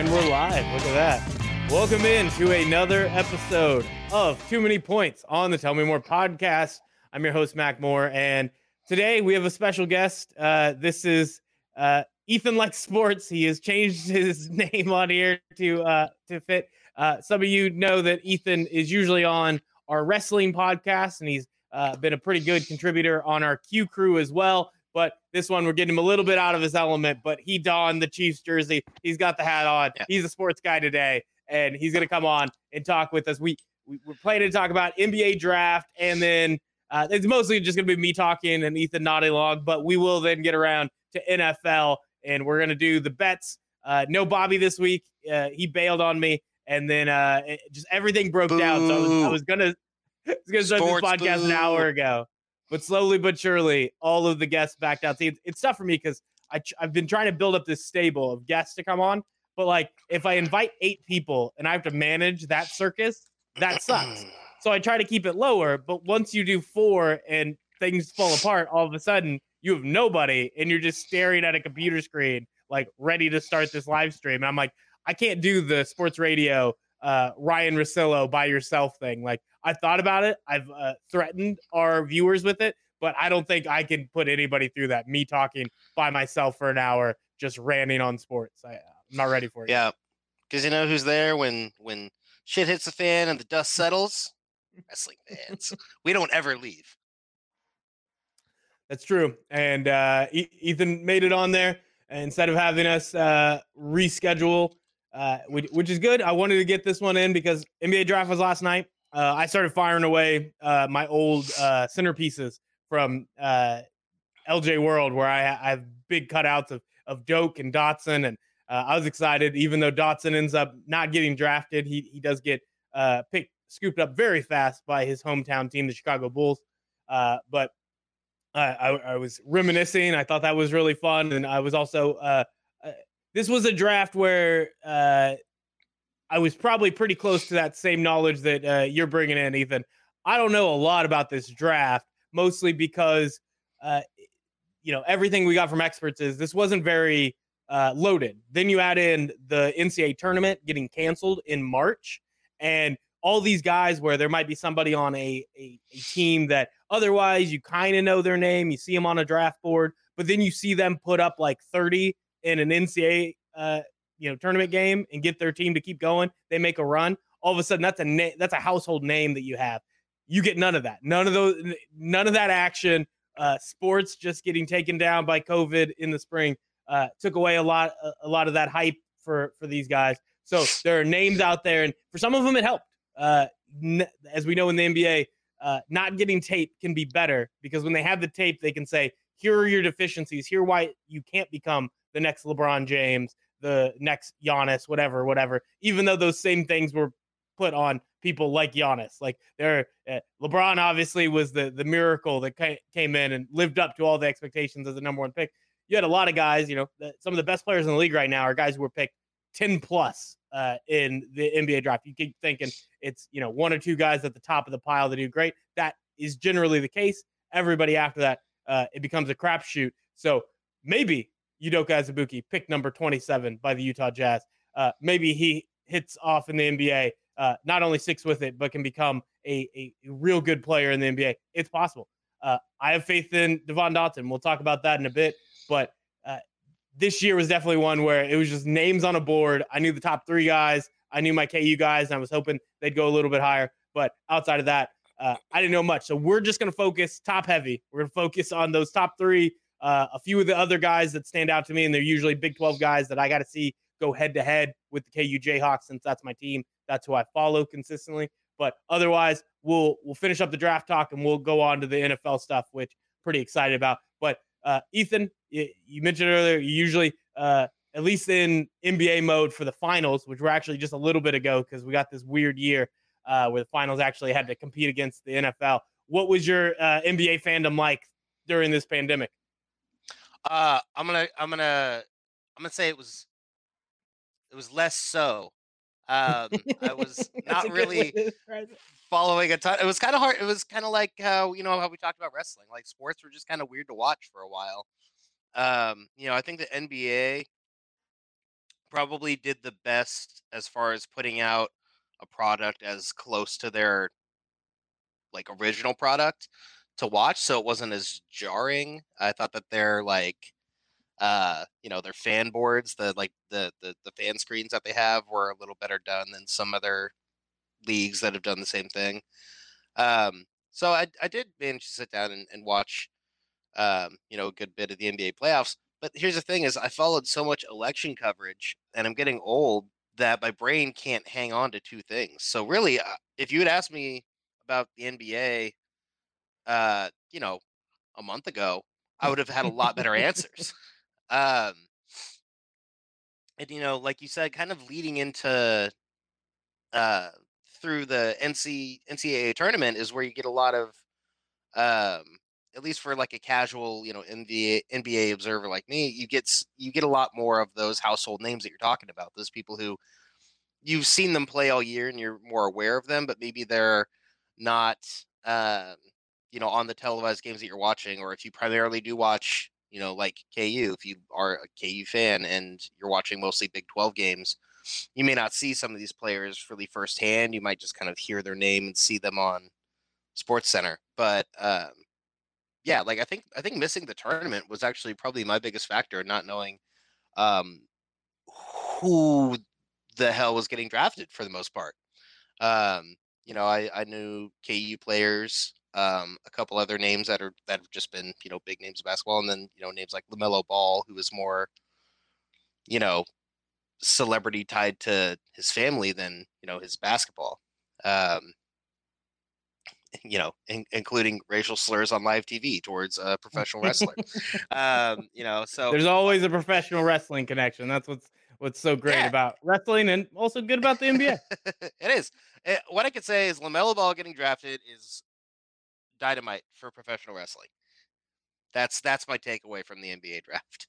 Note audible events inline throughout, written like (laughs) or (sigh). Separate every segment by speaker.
Speaker 1: And we're live. Look at that. Welcome in to another episode of Too Many Points on the Tell Me More podcast. I'm your host, Mac Moore. And today we have a special guest. Uh, this is uh, Ethan Likes Sports. He has changed his (laughs) name on here to uh, to fit. Uh, some of you know that Ethan is usually on our wrestling podcast, and he's uh, been a pretty good contributor on our Q crew as well. But this one, we're getting him a little bit out of his element. But he donned the Chiefs jersey. He's got the hat on.
Speaker 2: Yeah.
Speaker 1: He's a sports guy today, and he's going to come on and talk with us. We, we we're planning to talk about NBA draft, and then uh, it's mostly just going to be me talking and Ethan nodding along. But we will then get around to NFL, and we're going to do the bets. Uh, no Bobby this week. Uh, he bailed on me, and then uh, it, just everything broke down. So I was, I was gonna, (laughs) I was gonna start
Speaker 2: Sports
Speaker 1: this podcast an hour ago, but slowly but surely, all of the guests backed out. See, it's, it's tough for me because I I've been trying to build up this stable of guests to come on, but like if I invite eight people and I have to manage that circus, that sucks. (clears throat) So I try to keep it lower, but once you do four and things fall apart, all of a sudden you have nobody and you're just staring at a computer screen, like ready to start this live stream. And I'm like, I can't do the sports radio uh, Ryan Rosillo by yourself thing. Like I thought about it, I've uh, threatened our viewers with it, but I don't think I can put anybody through that. Me talking by myself for an hour, just ranting on sports. I, I'm not ready for it.
Speaker 2: Yeah, because you know who's there when when shit hits the fan and the dust settles. Wrestling fans. we don't ever leave.
Speaker 1: That's true. And uh, Ethan made it on there instead of having us uh, reschedule, uh, which, which is good. I wanted to get this one in because NBA draft was last night. Uh, I started firing away uh, my old uh, centerpieces from uh, LJ World, where I, I have big cutouts of of Doak and Dotson, and uh, I was excited. Even though Dotson ends up not getting drafted, he he does get uh, picked scooped up very fast by his hometown team, the Chicago Bulls. But I, I, was reminiscing. I thought that was really fun, and I was also this was a draft where I was probably pretty close to that same knowledge that uh, you're bringing in, Ethan. I don't know a lot about this draft, mostly because uh, you know everything we got from experts is this wasn't very uh, loaded. Then you add in the NCAA tournament getting canceled in March, and all these guys where there might be somebody on a, a, a team that otherwise you kind of know their name, you see them on a draft board, but then you see them put up like 30 in an NCAA uh, you know tournament game and get their team to keep going. They make a run. All of a sudden, that's a na- that's a household name that you have. You get none of that. None of those. None of that action. Uh, sports just getting taken down by COVID in the spring uh, took away a lot a, a lot of that hype for for these guys. So there are names out there, and for some of them, it helped. Uh, n- as we know in the NBA, uh, not getting tape can be better because when they have the tape, they can say, "Here are your deficiencies. Here why you can't become the next LeBron James, the next Giannis, whatever, whatever." Even though those same things were put on people like Giannis, like there, uh, LeBron obviously was the the miracle that came in and lived up to all the expectations as the number one pick. You had a lot of guys, you know, some of the best players in the league right now are guys who were picked 10 plus uh, in the NBA draft. You keep thinking it's, you know, one or two guys at the top of the pile that do great. That is generally the case. Everybody after that, uh, it becomes a crapshoot. So maybe Udoka Azubuike, pick number 27 by the Utah Jazz. Uh, maybe he hits off in the NBA, uh, not only sticks with it, but can become a, a real good player in the NBA. It's possible. Uh, I have faith in Devon Dotson. We'll talk about that in a bit. But uh, this year was definitely one where it was just names on a board. I knew the top three guys. I knew my KU guys, and I was hoping they'd go a little bit higher. But outside of that, uh, I didn't know much. So we're just going to focus top heavy. We're going to focus on those top three. Uh, a few of the other guys that stand out to me, and they're usually Big 12 guys that I got to see go head to head with the KU Jayhawks since that's my team. That's who I follow consistently. But otherwise, we'll we'll finish up the draft talk and we'll go on to the NFL stuff, which I'm pretty excited about. But uh, Ethan, you, you mentioned earlier, you usually uh, at least in NBA mode for the finals, which were actually just a little bit ago because we got this weird year uh, where the finals actually had to compete against the NFL. What was your uh, NBA fandom like during this pandemic?
Speaker 2: Uh, I'm gonna, I'm gonna, I'm gonna say it was, it was less so. Um, I was (laughs) not really
Speaker 1: to describe it.
Speaker 2: following a ton. It was kind of hard. It was kind of like how you know how we talked about wrestling. Like sports were just kind of weird to watch for a while. Um, you know, I think the NBA probably did the best as far as putting out a product as close to their like original product to watch so it wasn't as jarring i thought that their like uh you know their fan boards the like the, the the fan screens that they have were a little better done than some other leagues that have done the same thing um so i i did manage to sit down and, and watch um you know a good bit of the nba playoffs but here's the thing is I followed so much election coverage and I'm getting old that my brain can't hang on to two things. So really, uh, if you had asked me about the NBA, uh, you know, a month ago, I would have had a lot better (laughs) answers. Um, and you know, like you said, kind of leading into uh, through the NC NCAA tournament is where you get a lot of um, at least for like a casual, you know, NBA NBA observer like me, you get you get a lot more of those household names that you're talking about. Those people who you've seen them play all year and you're more aware of them, but maybe they're not, um, you know, on the televised games that you're watching, or if you primarily do watch, you know, like KU, if you are a KU fan and you're watching mostly Big 12 games, you may not see some of these players really firsthand. You might just kind of hear their name and see them on Sports Center, but um, yeah, like I think I think missing the tournament was actually probably my biggest factor, not knowing um, who the hell was getting drafted for the most part. Um, you know, I, I knew KU players, um, a couple other names that are that have just been you know big names of basketball, and then you know names like LaMelo Ball, who is more, you know, celebrity tied to his family than you know his basketball. Um, (laughs) you know, in, including racial slurs on live TV towards a professional wrestler. (laughs) um, you know, so
Speaker 1: there's always a professional wrestling connection. That's what's what's so great yeah. about wrestling and also good about the NBA. (laughs)
Speaker 2: it is. It, eh, what I could say is LaMelo Ball getting drafted is dynamite for professional wrestling. That's that's my takeaway from the NBA (laughs) draft.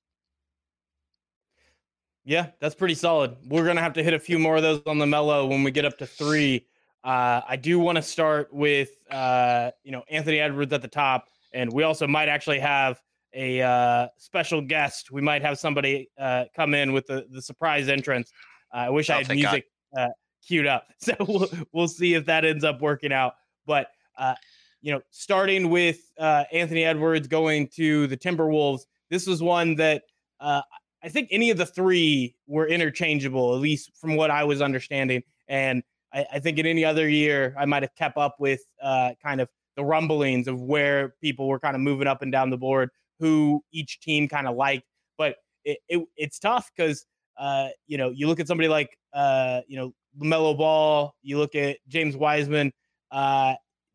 Speaker 1: Yeah, that's pretty solid. We're gonna have to hit a few more of those on the mellow when we get up to three. Uh, I do want to start with uh, you know Anthony Edwards at the top, and we also might actually have a uh, special guest. We might have somebody uh, come in with the, the surprise entrance. I wish oh, I had music uh, queued up, (laughs) so we'll, we'll see if that ends up working out. But uh, you know, starting with Anthony Edwards going to the Timberwolves, this was one that I think any of the three were interchangeable, at least from what I was understanding, and I, I think in any other year, I might have kept up with uh, kind of the rumblings of where people were kind of moving up and down the board, who each team kind of liked. But it, it, it's tough because uh, you know you look at somebody like uh, you know LaMelo Ball, you look at James Wiseman.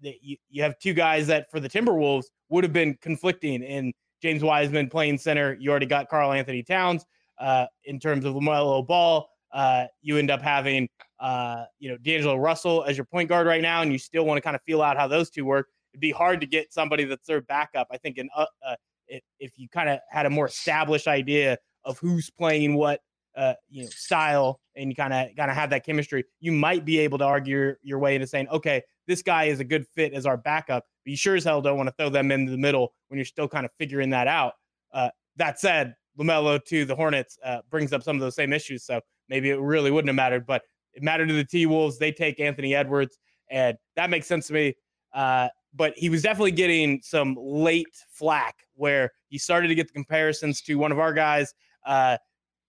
Speaker 1: Uh, you, you have two guys that for the Timberwolves would have been conflicting in James Wiseman playing center. You already got Karl-Anthony Towns. Uh, in terms of LaMelo Ball, uh, you end up having uh, you know D'Angelo Russell as your point guard right now, and you still want to kind of feel out how those two work. It'd be hard to get somebody that's their backup. I think in uh, uh if, if you kind of had a more established idea of who's playing what uh, you know style, and you kind of kind of have that chemistry, you might be able to argue your, way into saying, okay, this guy is a good fit as our backup. But you sure as hell don't want to throw them into the middle when you're still kind of figuring that out. Uh, that said, LaMelo to the Hornets uh, brings up some of those same issues. So maybe it really wouldn't have mattered, but it mattered to the T Wolves. They take Anthony Edwards, and that makes sense to me. Uh, but he was definitely getting some late flack where he started to get the comparisons to one of our guys, uh,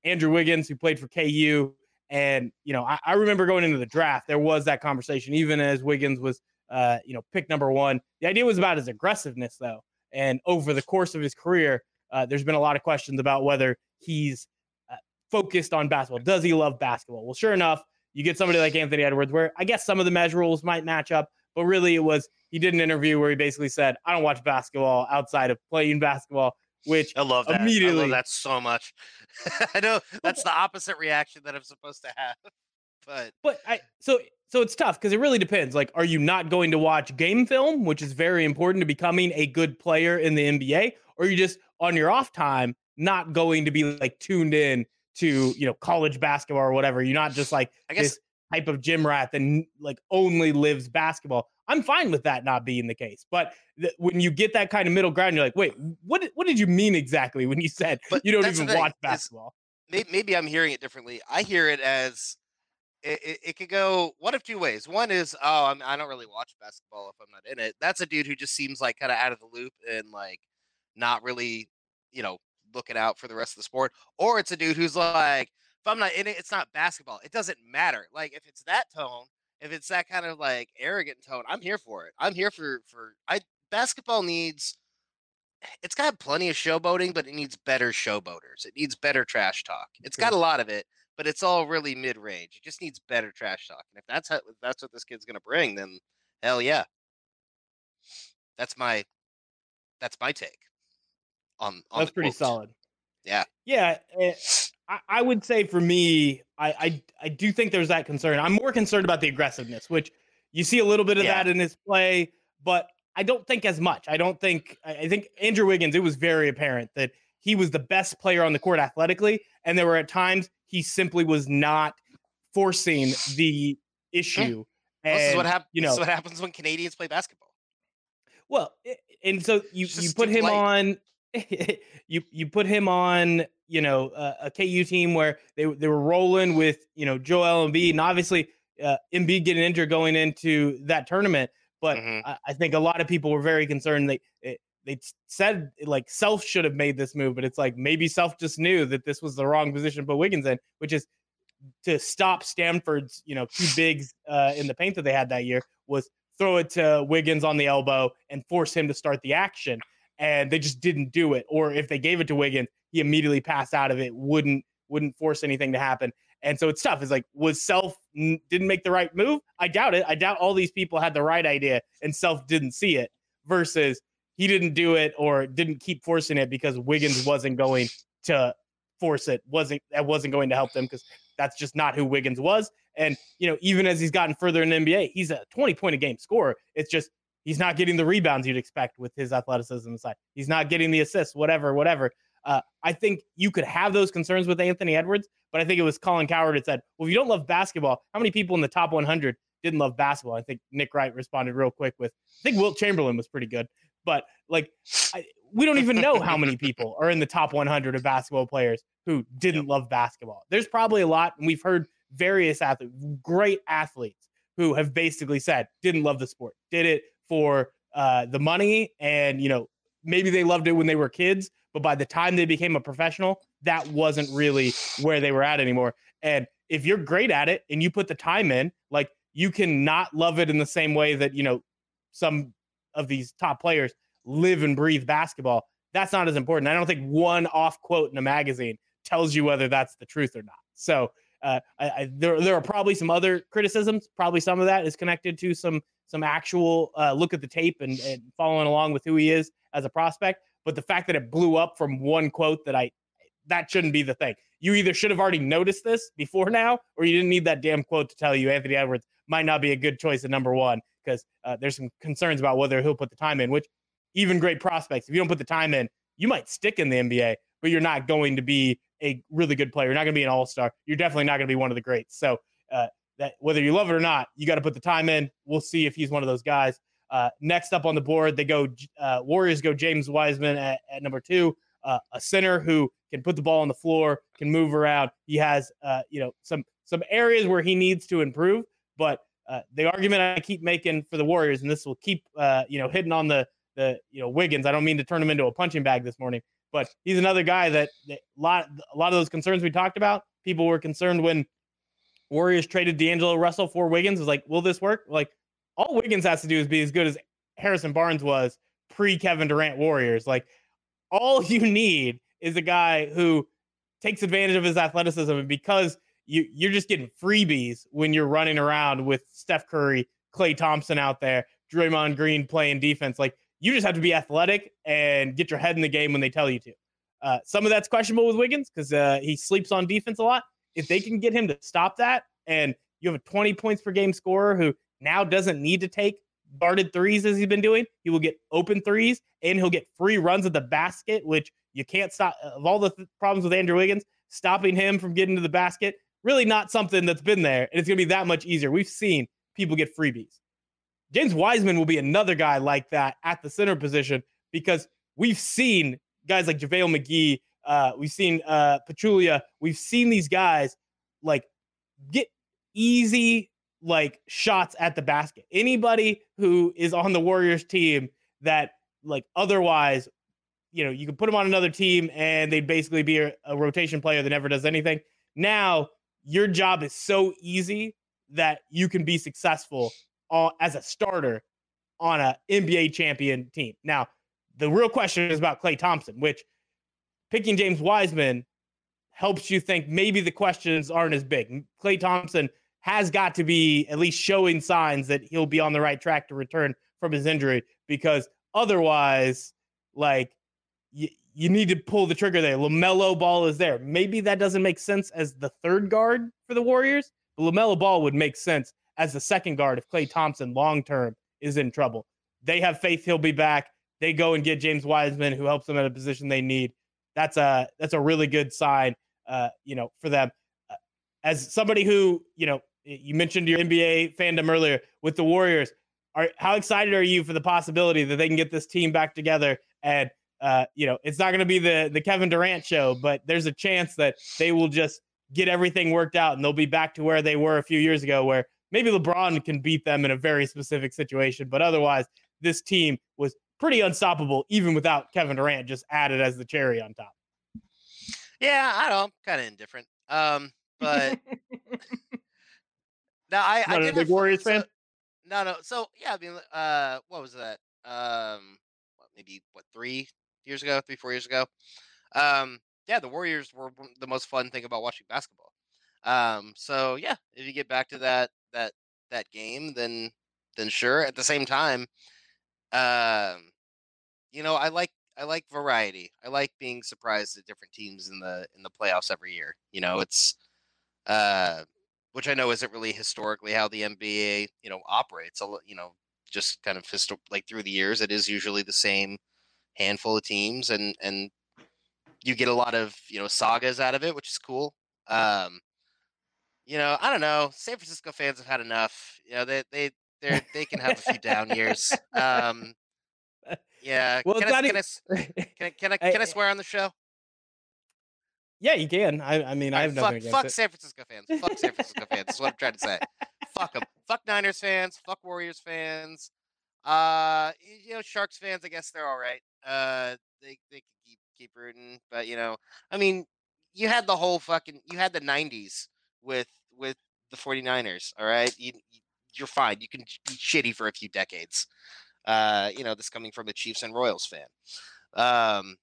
Speaker 1: Andrew Wiggins, who played for KU. And, you know, I, I, remember going into the draft, there was that conversation, even as Wiggins was, uh, you know, pick number one. The idea was about his aggressiveness, though. And over the course of his career, uh, there's been a lot of questions about whether he's focused on basketball. Does he love basketball? Well, sure enough, you get somebody like Anthony Edwards, where I guess some of the measurables might match up, but really it was he did an interview where he basically said, "I don't watch basketball outside of playing basketball." Which
Speaker 2: I love that. Immediately, I love that so much. (laughs) I know that's the opposite reaction that I'm supposed to have, (laughs) but
Speaker 1: but I so so it's tough because it really depends. Like, are you not going to watch game film, which is very important to becoming a good player in the NBA, or are you just on your off time not going to be like tuned in to you know college basketball or whatever. You're not just like I guess, this type of gym rat that like only lives basketball. I'm fine with that not being the case. But th- when you get that kind of middle ground, you're like, wait, what? What did you mean exactly when you said but you don't even watch basketball?
Speaker 2: maybe, maybe I'm hearing it differently. I hear it as it, it, it, could go one of two ways. One is, oh, I'm, I don't really watch basketball if I'm not in it. That's a dude who just seems like kind of out of the loop and like not really, you know, looking out for the rest of the sport. Or it's a dude who's like, if I'm not in it, it's not basketball. It doesn't matter. Like if it's that tone, if it's that kind of like arrogant tone, I'm here for it. I'm here for for I basketball needs it's got plenty of showboating, but it needs better showboaters. It needs better trash talk. It's got a lot of it, but it's all really mid range. It just needs better trash talk. And if that's how, if that's what this kid's gonna bring, then hell yeah. That's my that's my take on. on
Speaker 1: that's pretty quote. solid.
Speaker 2: Yeah.
Speaker 1: Yeah. It, eh, (sighs) I, I would say for me, I, I I do think there's that concern. I'm more concerned about the aggressiveness, which you see a little bit of yeah. that in his play, but I don't think as much. I don't think I think Andrew Wiggins, it was very apparent that he was the best player on the court athletically, and there were at times he simply was not forcing the hmm. issue.
Speaker 2: And, this is what happens. You know, what happens when Canadians play basketball.
Speaker 1: Well, and so you you put him light. on (laughs) you you put him on you know uh, a KU team where they they were rolling with you know Joel Embiid and obviously uh, Embiid getting injured going into that tournament. But mm-hmm. I, I, think a lot of people were very concerned. They it, they said like Self should have made this move, but it's like maybe Self just knew that this was the wrong position to put Wiggins in, which is to stop Stanford's you know two bigs uh, in the paint that they had that year was throw it to Wiggins on the elbow and force him to start the action and they just didn't do it. Or if they gave it to Wiggins, he immediately passed out of it, wouldn't wouldn't force anything to happen. And so it's tough. It's like was Self didn't make the right move? I doubt it. I doubt all these people had the right idea and Self didn't see it. Versus he didn't do it or didn't keep forcing it because Wiggins wasn't going to force it. wasn't That wasn't going to help them because that's just not who Wiggins was. And you know, even as he's gotten further in the NBA, he's a 20 point a game scorer. It's just He's not getting the rebounds you'd expect with his athleticism side. He's not getting the assists, whatever, whatever. Uh, I think you could have those concerns with Anthony Edwards, but I think it was Colin Cowherd that said, "Well, if you don't love basketball, how many people in the top 100 didn't love basketball?" I think Nick Wright responded real quick with, "I think Wilt Chamberlain was pretty good, but like, I, we don't even know how many (laughs) people are in the top 100 of basketball players who didn't yep. love basketball. There's probably a lot, and we've heard various athletes, great athletes, who have basically said didn't love the sport, did it for uh, the money and you know maybe they loved it when they were kids but by the time they became a professional that wasn't really where they were at anymore. And if you're great at it and you put the time in like you can not love it in the same way that you know some of these top players live and breathe basketball that's not as important. I don't think one off quote in a magazine tells you whether that's the truth or not. So uh, I, I, there, there are probably some other criticisms. Probably some of that is connected to some some actual uh, look at the tape and, and following along with who he is as a prospect. But the fact that it blew up from one quote that I that shouldn't be the thing. You either should have already noticed this before now, or you didn't need that damn quote to tell you Anthony Edwards might not be a good choice at number one because uh, there's some concerns about whether he'll put the time in. Which even great prospects, if you don't put the time in, you might stick in the NBA, but you're not going to be a really good player. You're not going to be an all star. You're definitely not going to be one of the greats. So uh, that whether you love it or not, you got to put the time in. We'll see if he's one of those guys. Uh, next up on the board, they go uh, Warriors go James Wiseman at, at number two, uh, a center who can put the ball on the floor, can move around. He has uh, you know some some areas where he needs to improve, but uh, the argument I keep making for the Warriors, and this will keep you know hitting on the the you know Wiggins. I don't mean to turn him into a punching bag this morning, but he's another guy that, that a lot a lot of those concerns we talked about. People were concerned when Warriors traded D'Angelo Russell for Wiggins. Was like, will this work? Like, all Wiggins has to do is be as good as Harrison Barnes was pre Kevin Durant Warriors. Like, all (laughs) you need is a guy who takes advantage of his athleticism, and because you you're just getting freebies when you're running around with Steph Curry, Klay Thompson out there, Draymond Green playing defense. Like you just have to be athletic and get your head in the game when they tell you to. Uh, some of that's questionable with Wiggins because uh, he sleeps on defense a lot. If they can get him to stop that, and you have a 20 points per game scorer who now doesn't need to take guarded threes as he's been doing, he will get open threes and he'll get free runs at the basket, which you can't stop. Of all the th- problems with Andrew Wiggins, stopping him from getting to the basket, really not something that's been there. And it's going to be that much easier. We've seen people get freebies. James Wiseman will be another guy like that at the center position because we've seen guys like JaVale McGee, Uh, we've seen uh. We've seen these guys like get easy like shots at the basket. Anybody who is on the Warriors team that like otherwise, you know, you could put them on another team and they'd basically be a, a rotation player that never does anything. Now your job is so easy that you can be successful as a starter on a NBA champion team. Now, the real question is about Klay Thompson, which picking James Wiseman helps you think maybe the questions aren't as big. Klay Thompson has got to be at least showing signs that he'll be on the right track to return from his injury because otherwise, like, you, you need to pull the trigger there. LaMelo Ball is there. Maybe that doesn't make sense as the third guard for the Warriors, but LaMelo Ball would make sense as the second guard if Klay Thompson long term is in trouble. They have faith he'll be back. They go and get James Wiseman, who helps them at a position they need. That's a that's a really good sign, uh, you know, for them. Uh, as somebody who, you know, you mentioned your NBA fandom earlier with the Warriors. Are how excited are you for the possibility that they can get this team back together and uh, you know, it's not going to be the the Kevin Durant show, but there's a chance that they will just get everything worked out and they'll be back to where they were a few years ago, where maybe LeBron can beat them in a very specific situation, but otherwise, this team was pretty unstoppable even without Kevin Durant just added as the cherry on top.
Speaker 2: Yeah, I don't. Kind of indifferent. Um, but (laughs) no, I,
Speaker 1: Not
Speaker 2: I
Speaker 1: a
Speaker 2: did
Speaker 1: big Warriors
Speaker 2: so,
Speaker 1: fan?
Speaker 2: No, no. So yeah, I mean, uh, what was that? Um, what, maybe what three years ago, three four years ago. Um, yeah, the Warriors were the most fun thing about watching basketball. Um, so yeah, if you get back to that that that game, then then sure. At the same time, um, you know, I like I like variety. I like being surprised at different teams in the in the playoffs every year. You know, it's uh, which I know isn't really historically how the NBA you know operates. You know, just kind of histo- like through the years, it is usually the same handful of teams, and and you get a lot of you know sagas out of it, which is cool. Um, you know, I don't know. San Francisco fans have had enough. You know, they they they they can have a few down years. (laughs) Um, yeah.
Speaker 1: Well,
Speaker 2: can, I, can, I, can (laughs) I can I can I swear on the show?
Speaker 1: yeah, you can. I, I mean, I have
Speaker 2: Alright,
Speaker 1: nothing
Speaker 2: fuck,
Speaker 1: against
Speaker 2: fuck
Speaker 1: it.
Speaker 2: San Francisco fans. Fuck San Francisco fans. That's what I'm trying to say. Fuck them. Fuck Niners fans. Fuck Warriors fans. Uh, you know, Sharks fans. I guess they're all right. Uh, they they can keep keep rooting, but you know, I mean, you had the whole fucking you had the '90s with with the 49ers. All right, you you're fine. You can be shitty for a few decades. Uh, you know, this coming from a Chiefs and Royals fan. Um,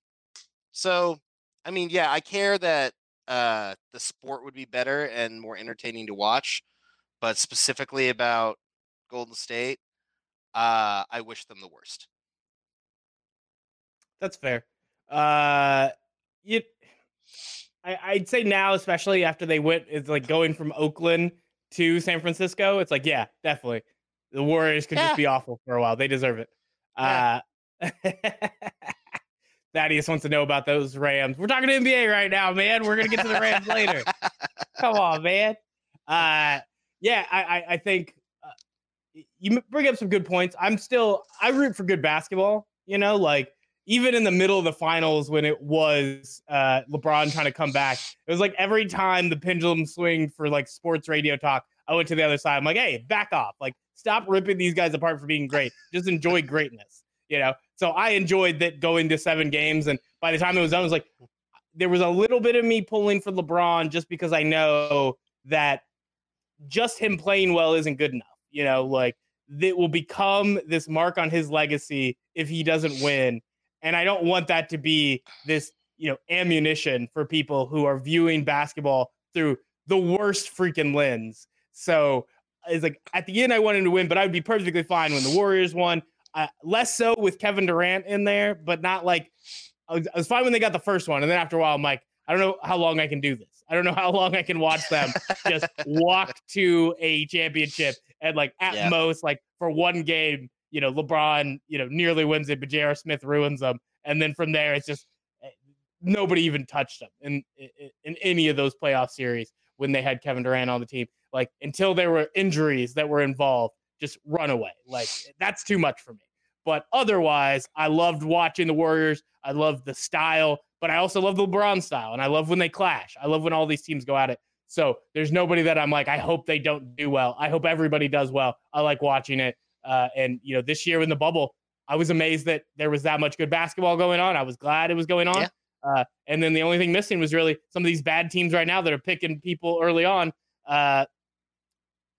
Speaker 2: so I mean, yeah, I care that uh, the sport would be better and more entertaining to watch, but specifically about Golden State, uh, I wish them the worst.
Speaker 1: That's fair. Uh, you, I, I'd say now, especially after they went, it's like going from Oakland to San Francisco. It's like, yeah, definitely, the Warriors could
Speaker 2: Yeah.
Speaker 1: just be awful for a while. They deserve it.
Speaker 2: Yeah.
Speaker 1: Uh, (laughs) Thaddeus wants to know about those Rams. We're talking NBA right now, man. We're gonna get to the Rams later. (laughs) Come on, man. Uh, yeah, I, I, I think uh, you bring up some good points. I'm still, I root for good basketball. You know, like even in the middle of the finals when it was uh, LeBron trying to come back, it was like every time the pendulum swing for like sports radio talk, I went to the other side. I'm like, hey, back off. Like, stop ripping these guys apart for being great. Just enjoy (laughs) greatness. You know. So I enjoyed that going to seven games, and by the time it was done, I was like, there was a little bit of me pulling for LeBron just because I know that just him playing well isn't good enough. You know, like that will become this mark on his legacy if he doesn't win. And I don't want that to be this, you know, ammunition for people who are viewing basketball through the worst freaking lens. So it's like at the end, I wanted him to win, but I would be perfectly fine when the Warriors won. Uh, less so with Kevin Durant in there, but not like I was, I was fine when they got the first one. And then after a while, I'm like, I don't know how long I can do this. I don't know how long I can watch them (laughs) just walk to a championship and like at
Speaker 2: Yeah.
Speaker 1: most like for one game, you know, LeBron, you know, nearly wins it, but J.R. Smith ruins them, and then from there it's just eh, nobody even touched them in, in in any of those playoff series when they had Kevin Durant on the team. Like until there were injuries that were involved, just run away. Like (sighs) that's too much for me. But otherwise, I loved watching the Warriors. I loved the style, but I also love the LeBron style, and I love when they clash. I love when all these teams go at it. So there's nobody that I'm like, I hope they don't do well. I hope everybody does well. I like watching it. Uh, and you know, this year in the bubble, I was amazed that there was that much good basketball going on. I was glad it was going on. Yeah. Uh, and then the only thing missing was really some of these bad teams right now that are picking people early on. Uh,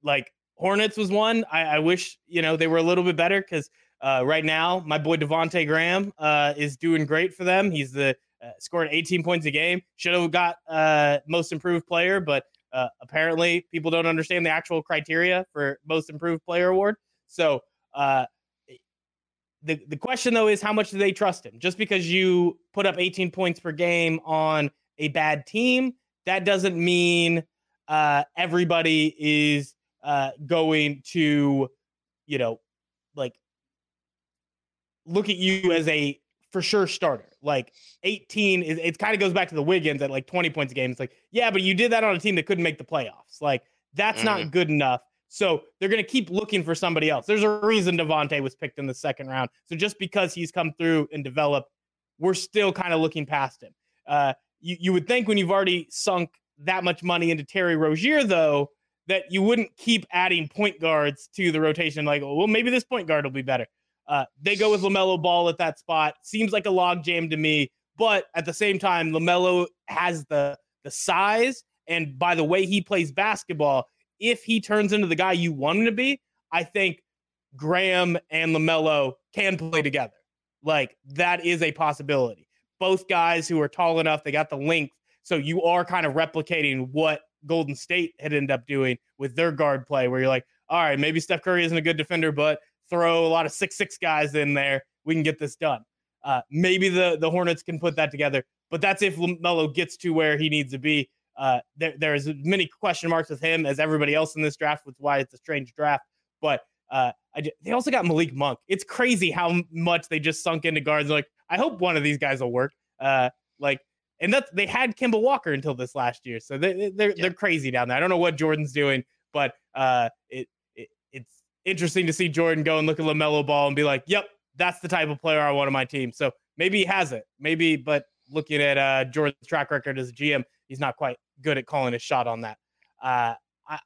Speaker 1: like Hornets was one. I, I, wish you know they were a little bit better because uh, right now my boy Devonte Graham uh, is doing great for them. He's the uh, scored 18 points a game. Should have got uh, most improved player, but apparently people don't understand the actual criteria for most improved player award. So uh, the the question though is how much do they trust him? Just because you put up 18 points per game on a bad team, that doesn't mean uh, everybody is uh, going to, you know, like look at you as a for sure starter. Like 18 is it kind of goes back to the Wiggins at like 20 points a game. It's like, yeah, but you did that on a team that couldn't make the playoffs. Like that's mm-hmm. not good enough. So they're going to keep looking for somebody else. There's a reason Devonte was picked in the second round. So just because he's come through and developed, we're still kind of looking past him. Uh, you, you would think when you've already sunk that much money into Terry Rozier, though, that you wouldn't keep adding point guards to the rotation. Like, well, maybe this point guard will be better. Uh, they go with LaMelo Ball at that spot. Seems like a logjam to me, but at the same time, LaMelo has the the size, and by the way he plays basketball, if he turns into the guy you want him to be, I think Graham and LaMelo can play together. Like that is a possibility. Both guys who are tall enough, they got the length. So you are kind of replicating what Golden State had ended up doing with their guard play, where you're like, all right, maybe Steph Curry isn't a good defender, but throw a lot of six six guys in there. We can get this done. Uh, maybe the the Hornets can put that together, but that's if LaMelo gets to where he needs to be. Uh, there, there's many question marks with him as everybody else in this draft, which is why it's a strange draft. But uh, just, they also got Malik Monk. It's crazy how much they just sunk into guards. Like, I hope one of these guys will work. Uh, like, and that's they had Kemba Walker until this last year, so they, they're yeah. they're crazy down there. I don't know what Jordan's doing, but uh, it, it it's interesting to see Jordan go and look at LaMelo Ball and be like, "Yep, that's the type of player I want on my team." So maybe he has it, maybe, but looking at uh, Jordan's track record as a GM, he's not quite good at calling a shot on that. Uh, I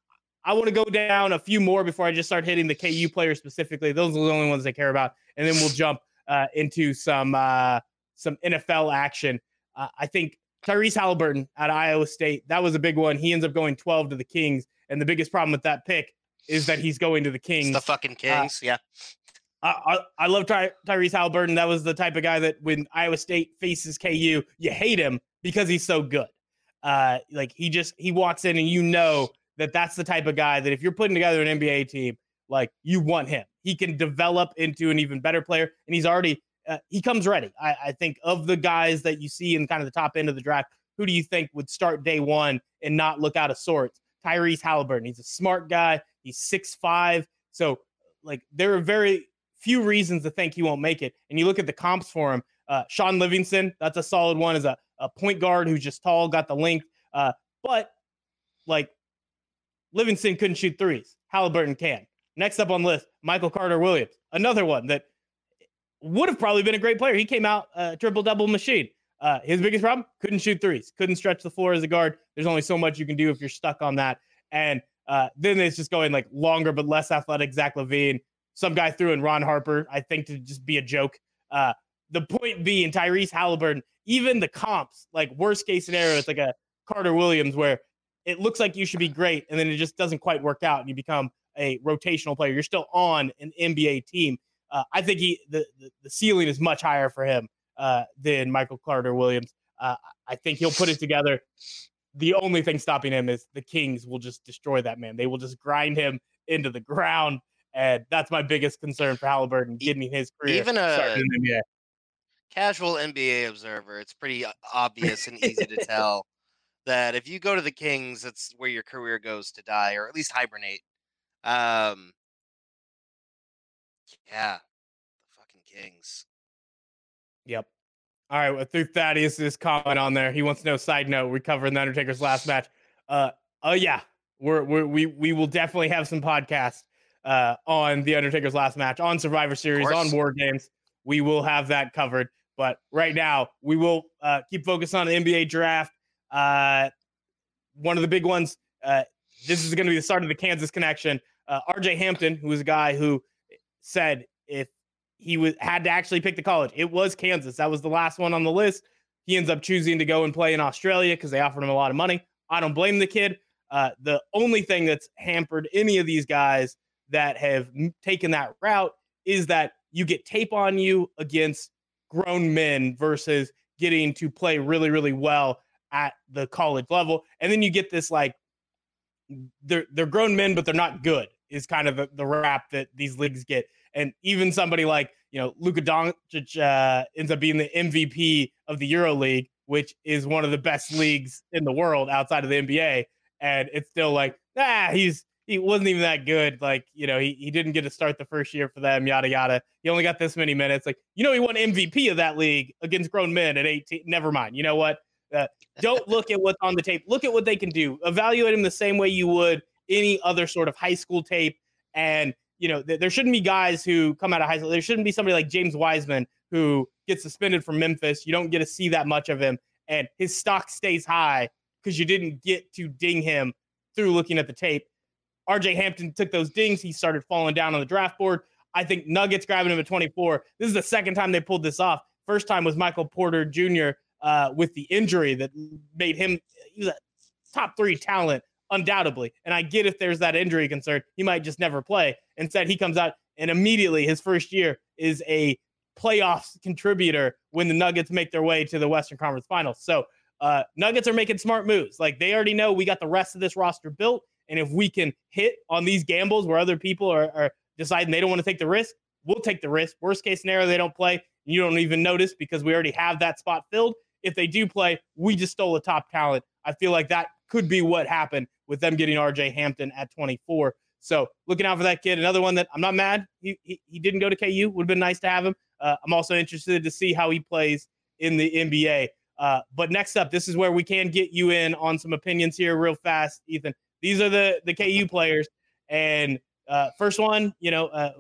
Speaker 1: I want to go down a few more before I just start hitting the KU players specifically. Those are the only ones I care about, and then we'll jump uh, into some uh, some NFL action. Uh, I think Tyrese Halliburton at Iowa State that was a big one. He ends up going 12 to the Kings, and the biggest problem with that pick is that he's going to the Kings. It's
Speaker 2: the fucking uh, Kings, yeah.
Speaker 1: I, I, I love Ty, Tyrese Halliburton. That was the type of guy that when Iowa State faces KU, you hate him because he's so good. Uh, like he just he walks in and you know that that's the type of guy that if you're putting together an NBA team, like you want him. He can develop into an even better player, and he's already uh, he comes ready. I, I think of the guys that you see in kind of the top end of the draft, who do you think would start day one and not look out of sorts? Tyrese Halliburton. He's a smart guy. He's six five. So like there are very few reasons to think he won't make it. And you look at the comps for him. Uh, Shaun Livingston, that's a solid one as a a point guard who's just tall, got the length. Uh, but like Livingston couldn't shoot threes. Halliburton can. Next up on list, Michael Carter Williams, another one that would have probably been a great player. He came out uh, triple double machine. Uh, his biggest problem couldn't shoot threes, couldn't stretch the floor as a guard. There's only so much you can do if you're stuck on that. And uh, then it's just going like longer but less athletic. Zach LaVine, some guy threw in Ron Harper, I think to just be a joke. Uh, the point being, Tyrese Halliburton even the comps, like worst case scenario, it's like a Carter Williams where it looks like you should be great and then it just doesn't quite work out and you become a rotational player. You're still on an NBA team. Uh, I think he the, the, the ceiling is much higher for him uh, than Michael Carter Williams. Uh, I think he'll put it together. The only thing stopping him is the Kings will just destroy that man. They will just grind him into the ground, and that's my biggest concern for Halliburton getting his career
Speaker 2: even a casual NBA observer, it's pretty obvious and easy to (laughs) tell that if you go to the Kings, that's where your career goes to die, or at least hibernate. Um, yeah, the fucking Kings.
Speaker 1: Yep. All right, well, through Thaddeus' comment on there, he wants to know. Side note: we covered the Undertaker's last match. Uh, oh yeah, we're, we're we we will definitely have some podcasts uh on the Undertaker's last match on Survivor Series on War Games. We will have that covered. But right now, we will uh, keep focused on the NBA draft. Uh, one of the big ones. Uh, this is going to be the start of the Kansas connection. Uh, RJ Hampton, who was a guy who said if he was had to actually pick the college, it was Kansas. That was the last one on the list. He ends up choosing to go and play in Australia because they offered him a lot of money. I don't blame the kid. Uh, the only thing that's hampered any of these guys that have taken that route is that you get tape on you against grown men versus getting to play really, really well at the college level. And then you get this like they're they're grown men, but they're not good, is kind of the, the rap that these leagues get. And even somebody like, you know, Luka Doncic uh, ends up being the MVP of the Euro League, which is one of the best leagues in the world outside of the NBA. And it's still like, ah, he's he wasn't even that good. Like, you know, he, he didn't get to start the first year for them, yada yada. He only got this many minutes. Like, you know, he won MVP of that league against grown men at 18. Never mind. You know what? Uh, don't look at what's on the tape. Look at what they can do. Evaluate him the same way you would any other sort of high school tape. And, you know, th- there shouldn't be guys who come out of high school. There shouldn't be somebody like James Wiseman who gets suspended from Memphis. You don't get to see that much of him. And his stock stays high because you didn't get to ding him through looking at the tape. RJ Hampton took those dings. He started falling down on the draft board. I think Nuggets grabbing him at 24. This is the second time they pulled this off. First time was Michael Porter Jr. Uh, with the injury that made him he was a top three talent undoubtedly. And I get if there's that injury concern, he might just never play. Instead, he comes out and immediately his first year is a playoffs contributor when the Nuggets make their way to the Western Conference Finals. So uh, Nuggets are making smart moves. Like they already know we got the rest of this roster built. And if we can hit on these gambles where other people are, are deciding they don't want to take the risk, we'll take the risk. Worst case scenario, they don't play. And you don't even notice because we already have that spot filled. If they do play, we just stole a top talent. I feel like that could be what happened with them getting RJ Hampton at 24. So looking out for that kid. Another one that I'm not mad. He he, he didn't go to KU. Would have been nice to have him. Uh, I'm also interested to see how he plays in the NBA. Uh, but next up, this is where we can get you in on some opinions here real fast, Ethan. These are the the KU players. And uh, first one, you know, uh,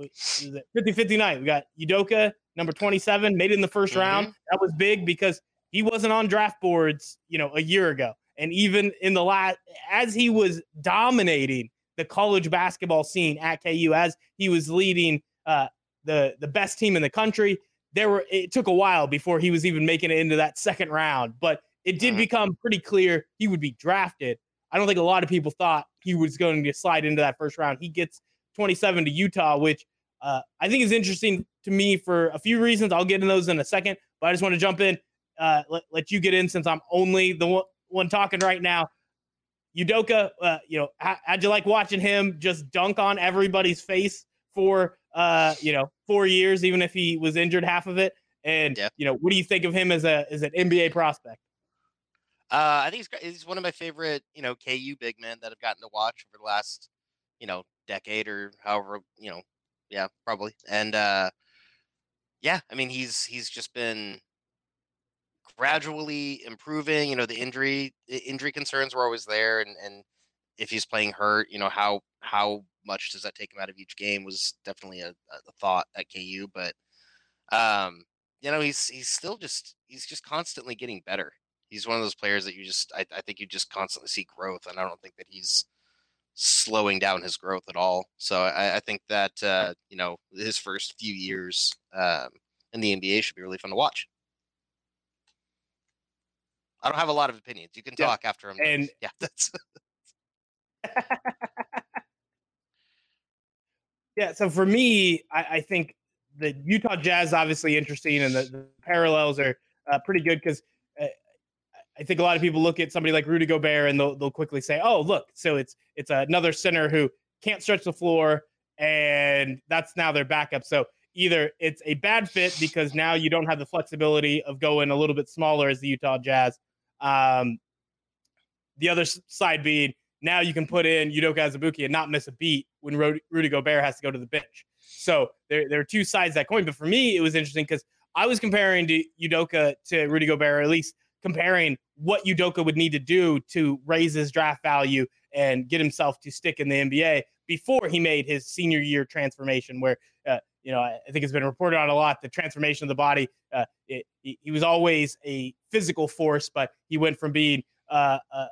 Speaker 1: 50-50 night. We got Udoka, number 27, made it in the 1st mm-hmm. round. That was big because he wasn't on draft boards, you know, a year ago. And even in the last, as he was dominating the college basketball scene at KU, as he was leading uh, the the best team in the country, there were it took a while before he was even making it into that second round. But it did mm-hmm. become pretty clear he would be drafted. I don't think a lot of people thought he was going to slide into that first round. He gets 27 to Utah, which uh, I think is interesting to me for a few reasons. I'll get into those in a second, but I just want to jump in, uh, let, let you get in since I'm only the one, one talking right now. Udoka, uh, you know, how, would you like watching him just dunk on everybody's face for, uh, you know, four years, even if he was injured half of it? And yeah. you know, what do you think of him as a as an NBA prospect?
Speaker 2: Uh, I think he's he's one of my favorite, you know, KU big men that I've gotten to watch over the last, you know, decade or however, you know, yeah, probably. And uh, yeah, I mean, he's he's just been gradually improving. You know, the injury injury concerns were always there, and and if he's playing hurt, you know how how much does that take him out of each game was definitely a, a thought at KU, but um, you know, he's he's still just he's just constantly getting better he's one of those players that you just I, I think you just constantly see growth, and I don't think that he's slowing down his growth at all. So I, I think that uh, you know his first few years um, in the NBA should be really fun to watch. I don't have a lot of opinions. You can talk yeah. after him.
Speaker 1: And (laughs)
Speaker 2: yeah, that's. (laughs)
Speaker 1: yeah. So for me, I, I, think the Utah Jazz obviously interesting, and the, the parallels are uh, pretty good because I think a lot of people look at somebody like Rudy Gobert and they'll they'll quickly say, "Oh, look, so it's it's another center who can't stretch the floor, and that's now their backup." So either it's a bad fit because now you don't have the flexibility of going a little bit smaller as the Utah Jazz. Um, the other side being now you can put in Udoka Azubuike and not miss a beat when Rudy Gobert has to go to the bench. So there, there are two sides that coin. But for me, it was interesting because I was comparing to Udoka to Rudy Gobert, at least comparing what Udoka would need to do to raise his draft value and get himself to stick in the NBA before he made his senior year transformation, where uh, you know, I think it's been reported on a lot. The transformation of the body. Uh, it, he, was always a physical force, but he went from being uh, uh,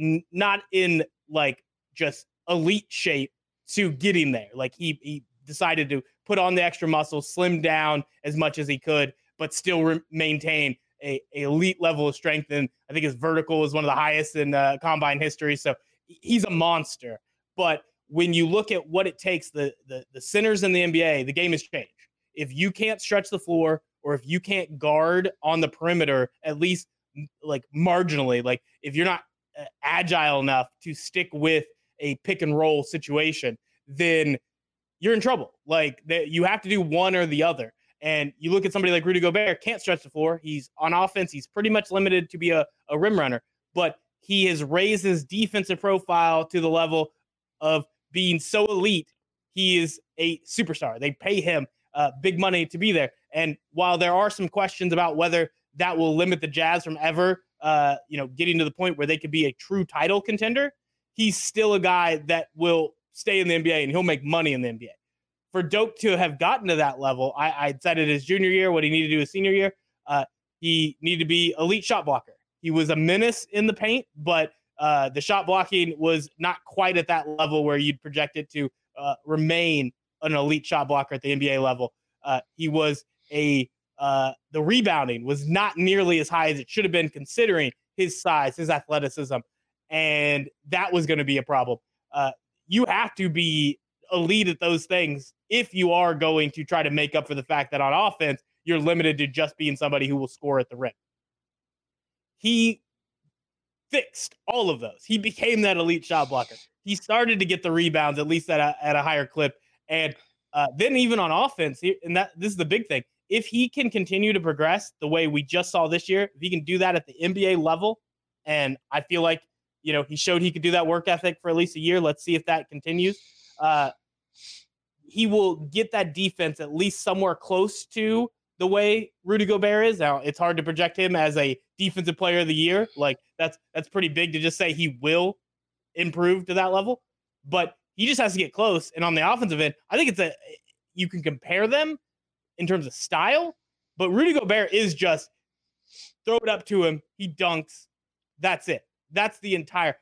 Speaker 1: n- not in like just elite shape to getting there. Like he he decided to put on the extra muscle, slim down as much as he could, but still re- maintain a, a, elite level of strength. And I think his vertical is one of the highest in uh, combine history. So he's a monster. But when you look at what it takes, the, the the centers in the NBA, the game has changed. If you can't stretch the floor or if you can't guard on the perimeter, at least like marginally, like if you're not uh, agile enough to stick with a pick and roll situation, then you're in trouble. Like that, you have to do one or the other. And you look at somebody like Rudy Gobert, can't stretch the floor. He's on offense. He's pretty much limited to be a, a rim runner, but he has raised his defensive profile to the level of being so elite, he is a superstar. They pay him uh, big money to be there. And while there are some questions about whether that will limit the Jazz from ever, uh, you know, getting to the point where they could be a true title contender, he's still a guy that will stay in the NBA and he'll make money in the NBA. For Doke to have gotten to that level, I, I it his junior year, what he needed to do his senior year. Uh, he needed to be elite shot blocker. He was a menace in the paint, but uh, the shot blocking was not quite at that level where you'd project it to uh, remain an elite shot blocker at the NBA level. Uh, he was a uh, the rebounding was not nearly as high as it should have been considering his size, his athleticism, and that was going to be a problem. Uh, you have to be elite at those things if you are going to try to make up for the fact that on offense you're limited to just being somebody who will score at the rim. He fixed all of those. He became that elite shot blocker. He started to get the rebounds at least at a, at a higher clip, and uh, then even on offense, and that this is the big thing. If he can continue to progress the way we just saw this year, if he can do that at the NBA level, and I feel like you know he showed he could do that work ethic for at least a year. Let's see if that continues. Uh, he will get that defense at least somewhere close to the way Rudy Gobert is. Now, it's hard to project him as a defensive player of the year. Like that's that's pretty big to just say he will improve to that level, but he just has to get close. And on the offensive end, I think it's a you can compare them in terms of style, but Rudy Gobert is just throw it up to him, he dunks. That's it. That's the entire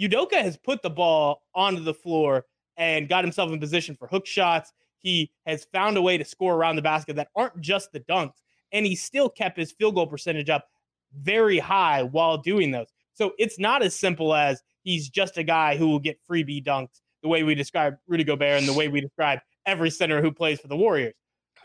Speaker 1: Udoka has put the ball onto the floor and got himself in position for hook shots. He has found a way to score around the basket that aren't just the dunks, and he still kept his field goal percentage up very high while doing those. So it's not as simple as he's just a guy who will get freebie dunks the way we describe Rudy Gobert and the way we describe every center who plays for the Warriors.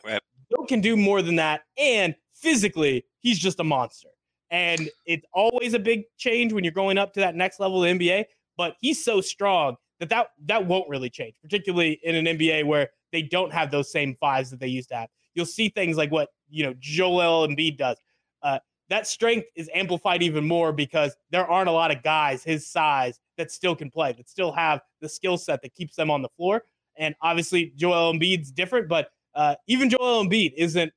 Speaker 2: Right.
Speaker 1: Bill can do more than that, and physically, he's just a monster. And it's always a big change when you're going up to that next level of NBA. But he's so strong that that, that won't really change, particularly in an NBA where they don't have those same fives that they used to have. You'll see things like what you know Joel Embiid does. Uh, that strength is amplified even more because there aren't a lot of guys his size that still can play, that still have the skill set that keeps them on the floor. And obviously, Joel Embiid's different, but uh, even Joel Embiid isn't.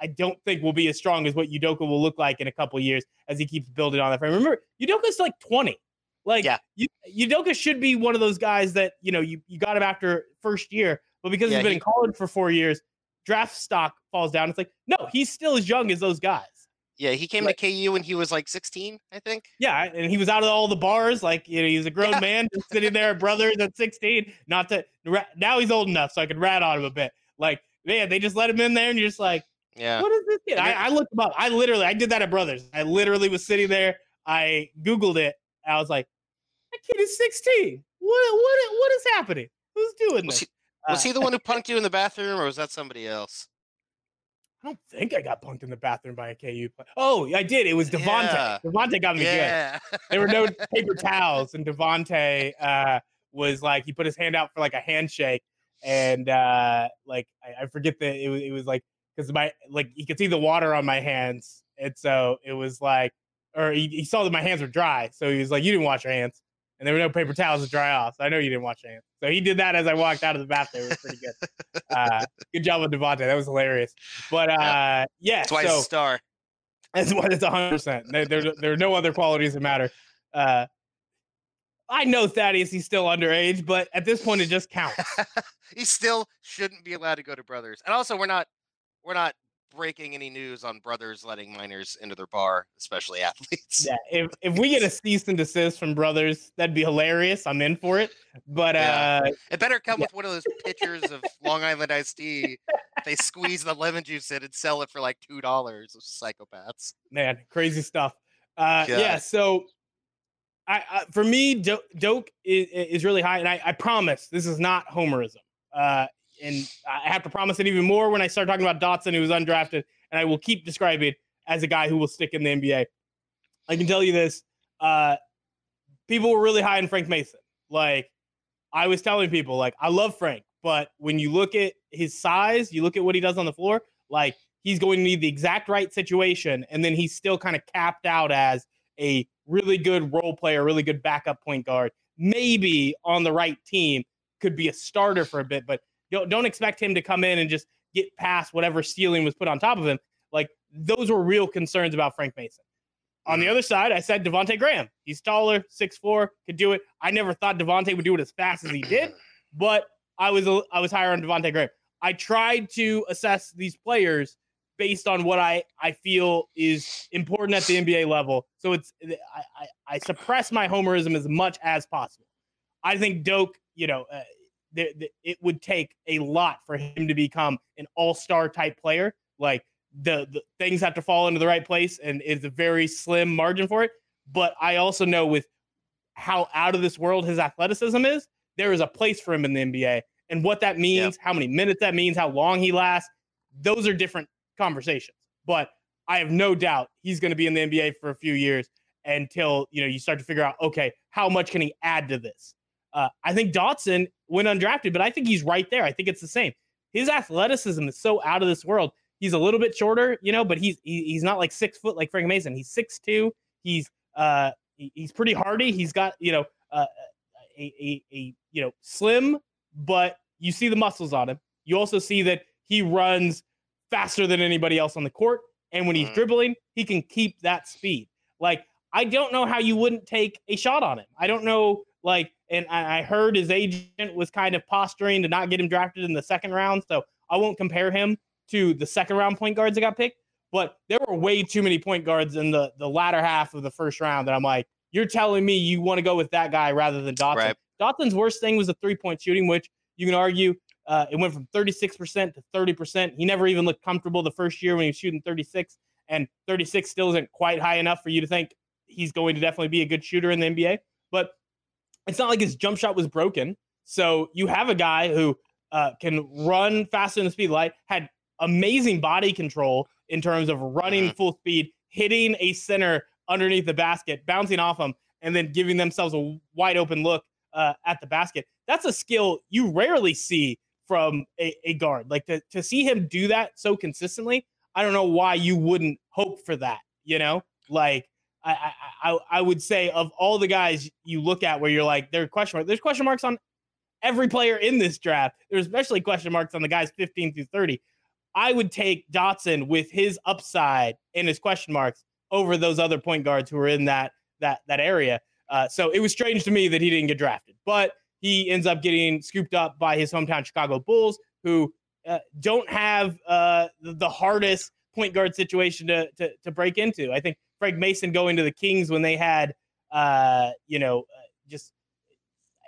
Speaker 1: I, don't think will be as strong as what Udoka will look like in a couple years as he keeps building on that frame. Remember, Udoka's like 20. Like, yeah. Udoka should be one of those guys that you know you, you got him after first year, but because yeah, he's been he, in college for four years, draft stock falls down. It's like, no, he's still as young as those guys.
Speaker 2: Yeah, he came like, to KU when he was like 16, I think.
Speaker 1: Yeah, and he was out of all the bars. Like, you know, he's a grown yeah. man sitting there, brothers at 16. Not to now he's old enough, so I could rat on him a bit. Like, man, they just let him in there, and you're just like,
Speaker 2: yeah,
Speaker 1: what is this kid? I, I looked him up. I literally, I did that at Brothers. I literally was sitting there. I googled it. I was like, that kid is 16. What, what, what is happening? Who's doing
Speaker 2: was
Speaker 1: this?
Speaker 2: He, was uh, he the one who punked you in the bathroom, or was that somebody else?
Speaker 1: I don't think I got punked in the bathroom by a KU player. Oh, I did. It was Devonte. Yeah. Devonte got me
Speaker 2: yeah.
Speaker 1: good. There were no paper (laughs) towels, and Devonte uh, was like he put his hand out for like a handshake, and uh, like I, I forget that it was it was like because my like he could see the water on my hands, and so it was like, or he, he saw that my hands were dry, so he was like, "You didn't wash your hands." and there were no paper towels to dry off. So I know you didn't watch hands. So he did that as I walked out of the bathroom. It was pretty good. Uh, good job with Devonte. That was hilarious. But uh, yeah,
Speaker 2: why
Speaker 1: so,
Speaker 2: a star.
Speaker 1: That's why it's 100. percent There, there, there are no other qualities that matter. Uh, I know Thaddeus, he's still underage, but at this point, it just counts. (laughs)
Speaker 2: he still shouldn't be allowed to go to brothers. And also, we're not we're not breaking any news on brothers letting minors into their bar, especially (laughs) athletes.
Speaker 1: Yeah, if if we get a (laughs) cease and desist from brothers, that'd be hilarious. I'm in for it. But yeah. uh
Speaker 2: it better come yeah. with one of those pitchers of Long Island iced tea. (laughs) They squeeze the lemon juice in and sell it for like two dollars. Psychopaths.
Speaker 1: Man, crazy stuff. Uh yeah, so I, I for me, Doke is, is, really high, and I, I promise this is not homerism. Uh, and I have to promise it even more when I start talking about Dotson, who was undrafted, and I will keep describing as a guy who will stick in the NBA. I can tell you this: uh, people were really high in Frank Mason. Like I was telling people, like I love Frank, but when you look at his size, you look at what he does on the floor, like he's going to need the exact right situation, and then he's still kind of capped out as a really good role player, really good backup point guard. Maybe on the right team could be a starter for a bit, but don't, don't expect him to come in and just get past whatever ceiling was put on top of him. Like those were real concerns about Frank Mason. On the other side, I said Devonte Graham. He's taller, six four, could do it. I never thought Devonte would do it as fast as he did, (clears throat) but I was I was higher on Devonte Graham. I tried to assess these players based on what I, I feel is important at the NBA level. So it's I, I, I suppress my homerism as much as possible. I think Doke, you know, uh, the, the, it would take a lot for him to become an all-star type player. Like the, the things have to fall into the right place, and it's a very slim margin for it. But I also know with how out of this world his athleticism is, there is a place for him in the NBA. And what that means, how many minutes that means, how long he lasts, those are different conversations. But I have no doubt he's going to be in the NBA for a few years until you know you start to figure out okay how much can he add to this uh, I think Dotson went undrafted, but I think he's right there. I think it's the same. His athleticism is so out of this world. He's a little bit shorter, you know, but he's he, he's not like six foot like Frank Mason. He's six two. He's uh he, he's pretty hardy. He's got you know uh, a, a a you know slim, but you see the muscles on him. You also see that he runs faster than anybody else on the court, and when he's mm-hmm. dribbling, he can keep that speed. Like I don't know how you wouldn't take a shot on him. I don't know like and I heard his agent was kind of posturing to not get him drafted in the second round. So I won't compare him to the second round point guards that got picked. But there were way too many point guards in the, the latter half of the first round that I'm like, you're telling me you want to go with that guy rather than Dotson. Right. Dotson's worst thing was the three point shooting, which you can argue uh, it went from 36% to 30%. He never even looked comfortable the first year when he was shooting 36, and 36 still isn't quite high enough for you to think he's going to definitely be a good shooter in the NBA. But it's not like his jump shot was broken. So you have a guy who uh, can run faster than the speed light, had amazing body control in terms of running mm-hmm. full speed, hitting a center underneath the basket, bouncing off them, and then giving themselves a wide open look uh, at the basket. That's a skill you rarely see from a, a guard. Like to, to see him do that so consistently, I don't know why you wouldn't hope for that, you know? Like I, I I would say of all the guys you look at where you're like there are question marks. There's question marks on every player in this draft. There's especially question marks on the guys 15 through 30. I would take Dotson with his upside and his question marks over those other point guards who are in that that that area. Uh, so it was strange to me that he didn't get drafted, but he ends up getting scooped up by his hometown Chicago Bulls, who uh, don't have uh, the hardest point guard situation to, to to break into. I think Frank Mason going to the Kings when they had, uh, you know, uh, just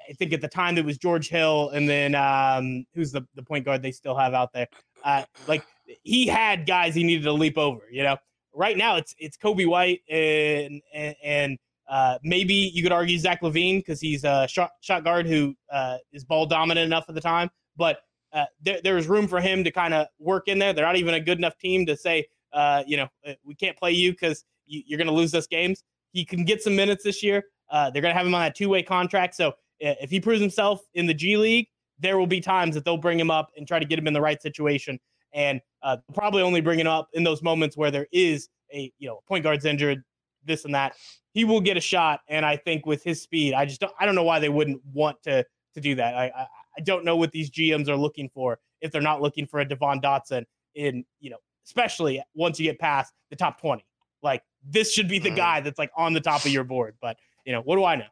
Speaker 1: I think at the time it was George Hill, and then um, who's the the point guard they still have out there? Uh, like he had guys he needed to leap over. You know, right now it's it's Coby White and and, and uh, maybe you could argue Zach LaVine because he's a shot shot guard who uh, is ball dominant enough at the time, but. Uh, there, there's room for him to kind of work in there. They're not even a good enough team to say, uh, you know, uh, we can't play you because you, are going to lose those games. He can get some minutes this year. Uh, they're going to have him on a two way contract. So if he proves himself in the G League, there will be times that they'll bring him up and try to get him in the right situation. And uh, probably only bring him up in those moments where there is a you know point guard's injured, this and that. He will get a shot, and I think with his speed, I just don't, I don't know why they wouldn't want to to do that. I, I I don't know what these GMs are looking for if they're not looking for a Devon Dotson in you know especially once you get past the top twenty. Like this should be the mm-hmm. guy that's like on the top of your board. But you know, what do I know?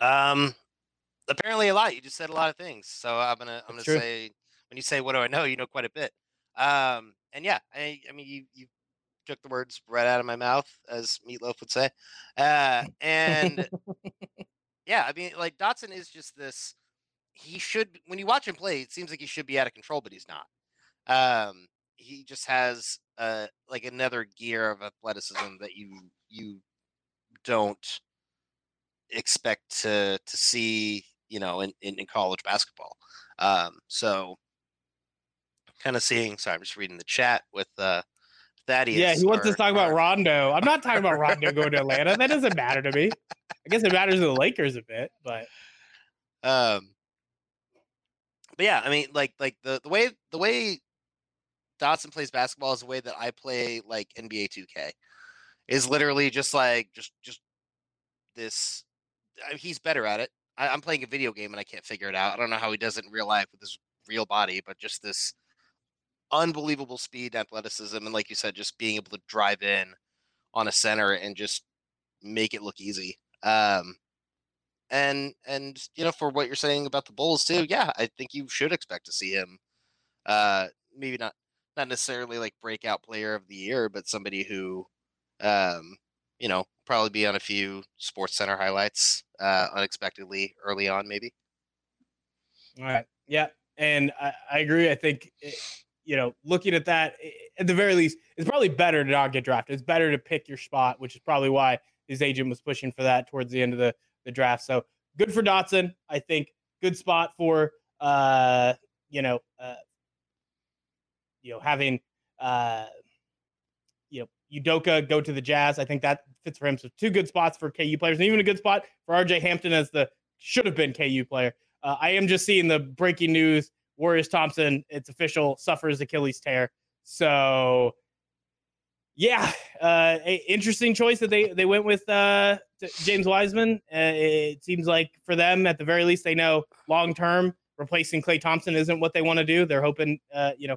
Speaker 2: Um, apparently a lot. You just said a lot of things, so I'm gonna I'm
Speaker 1: That's
Speaker 2: gonna
Speaker 1: true.
Speaker 2: say when you say what do I know, you know quite a bit. Um, and yeah, I I mean you you took the words right out of my mouth, as Meatloaf would say. Uh, and (laughs) yeah, I mean like Dotson is just this. He should when you watch him play, it seems like he should be out of control, but he's not. Um, he just has uh like another gear of athleticism that you you don't expect to to see you know in, in, in college basketball um so I'm kind of seeing sorry i'm just reading the chat with uh Thaddeus.
Speaker 1: yeah, he wants
Speaker 2: our-
Speaker 1: to talk about Rondo. I'm not talking about Rondo going to Atlanta. That doesn't matter to me. I guess it matters to the Lakers a bit, but (laughs)
Speaker 2: Um, but yeah, I mean, like like the the way the way Dotson plays basketball is the way that I play like NBA 2K. Is literally just like just just this. I mean, he's better at it. I, I'm playing a video game and I can't figure it out. I don't know how he does it in real life with his real body, but just this unbelievable speed, athleticism, and like you said, just being able to drive in on a center and just make it look easy. Um, and and you know for what you're saying about the Bulls too, yeah, I think you should expect to see him. Uh, maybe not not necessarily like breakout player of the year, but somebody who, um, you know, probably be on a few Sports Center highlights uh, unexpectedly early on, maybe.
Speaker 1: All right. Yeah. And I, I agree. I think, eh, you know, looking at that, eh, at the very least, it's probably better to not get drafted. It's better to pick your spot, which is probably why his agent was pushing for that towards the end of the, the draft. So good for Dotson. I think good spot for, uh, you know, uh, you know, having, uh, you know, Udoka go to the Jazz. I think that fits for him. So two good spots for KU players, and even a good spot for RJ Hampton as the should have been KU player. Uh, I am just seeing the breaking news: Warriors Thompson, it's official, suffers Achilles tear. So, yeah, uh, interesting choice that they they went with uh, James Wiseman. Uh, it seems like for them, at the very least, they know long term replacing Klay Thompson isn't what they want to do. They're hoping, uh, you know,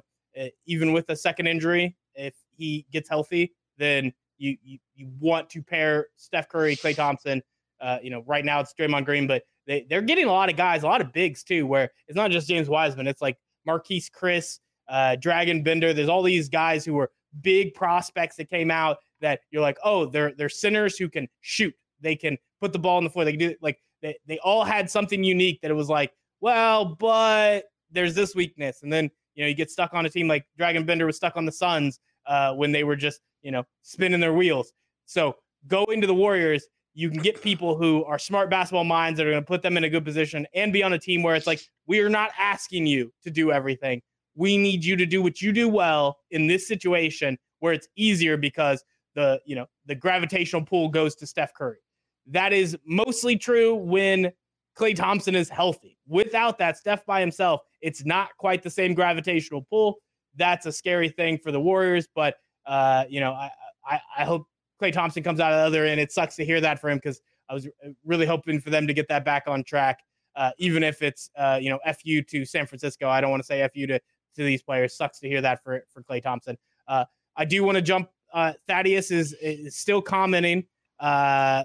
Speaker 1: even with a second injury, if he gets healthy, then you you, you want to pair Steph Curry, Klay Thompson. Uh, you know, right now it's Draymond Green, but they, they're getting a lot of guys, a lot of bigs too, where it's not just James Wiseman. It's like Marquese Chriss, uh, Dragan Bender. There's all these guys who were big prospects that came out that you're like, oh, they're they're centers who can shoot. They can put the ball on the floor. They can do it. like they, they all had something unique that it was like, well, but there's this weakness. And then, you know, you get stuck on a team like Dragan Bender was stuck on the Suns uh, when they were just, you know, spinning their wheels. So go into the Warriors. You can get people who are smart basketball minds that are going to put them in a good position and be on a team where it's like, we are not asking you to do everything. We need you to do what you do well in this situation where it's easier because the, you know, the gravitational pull goes to Steph Curry. That is mostly true when Klay Thompson is healthy. Without that, Steph by himself, it's not quite the same gravitational pull. That's a scary thing for the Warriors, but uh, you know, I, I, I hope Klay Thompson comes out of the other end. It sucks to hear that for him because I was really hoping for them to get that back on track, uh, even if it's uh, you know fu to San Francisco. I don't want to say fu to to these players. Sucks to hear that for for Klay Thompson. Uh, I do want to jump. Uh, Thaddeus is, is still commenting. Uh,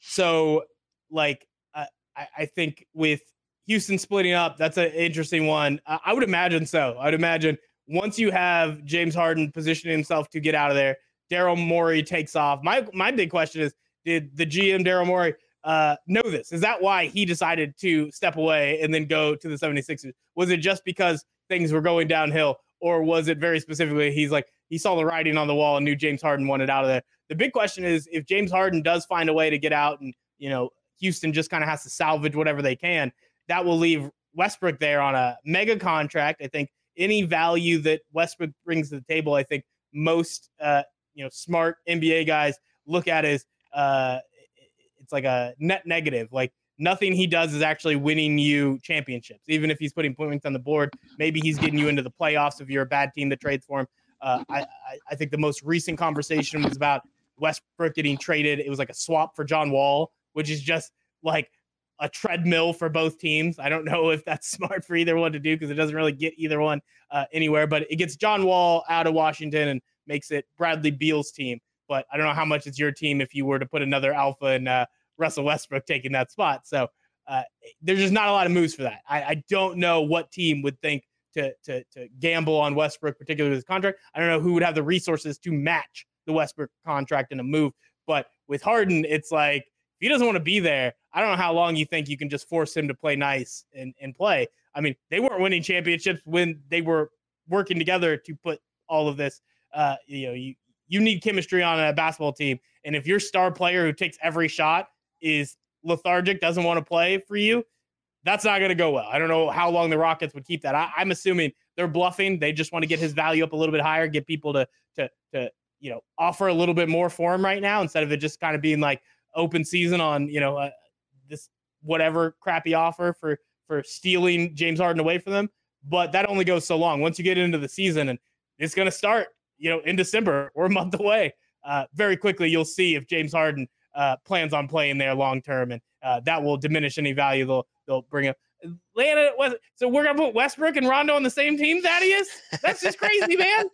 Speaker 1: so like uh, I, I think with Houston splitting up, that's an interesting one. I, I would imagine so. I'd imagine once you have James Harden positioning himself to get out of there, Daryl Morey takes off. My my big question is, did the GM Daryl Morey uh, know this? Is that why he decided to step away and then go to the 76ers? Was it just because things were going downhill? Or was it very specifically he's like he saw the writing on the wall and knew James Harden wanted out of there? The big question is if James Harden does find a way to get out and you know Houston just kind of has to salvage whatever they can, that will leave Westbrook there on a mega contract. I think any value that Westbrook brings to the table, I think most uh, you know smart NBA guys look at as uh, it's like a net negative. Like nothing he does is actually winning you championships. Even if he's putting points on the board, maybe he's getting you into the playoffs if you're a bad team that trades for him. Uh, I, I think the most recent conversation was about Westbrook getting traded. It was like a swap for John Wall, which is just like a treadmill for both teams. I don't (laughs) know if that's smart for either one to do because it doesn't really get either one uh, anywhere, but it gets John Wall out of Washington and makes it Bradley Beal's team. But I don't know how much it's your team if you were to put another alpha in uh, Russell Westbrook taking that spot. So uh, there's just not a lot of moves for that. I, I don't know what team would think to, to, to gamble on Westbrook, particularly with his contract. I don't know who would have the resources to match the Westbrook contract in a move. But with Harden, it's like he doesn't want to be there, I don't know how long you think you can just force him to play nice and, and play. I mean, they weren't winning championships when they were working together to put all of this. Uh, you know, you you need chemistry on a basketball team, and if your star player who takes every shot is lethargic, doesn't want to play for you, that's not going to go well. I don't know how long the Rockets would keep that. I, am assuming they're bluffing. They just want to get his value up a little bit higher, get people to to to you know offer a little bit more for him right now instead of it just kind of being like open season on you know uh, this whatever crappy offer for for stealing James Harden away from them. But that only goes so long. Once you get into the season and it's going to start, you know, in December (laughs) or a month away, uh, very quickly you'll see if James Harden uh, plans on playing there long term, and uh, that will diminish any value they'll they'll bring up. Atlanta, so we're gonna put Westbrook and Rondo on the same team. Thaddeus, that's just crazy, man.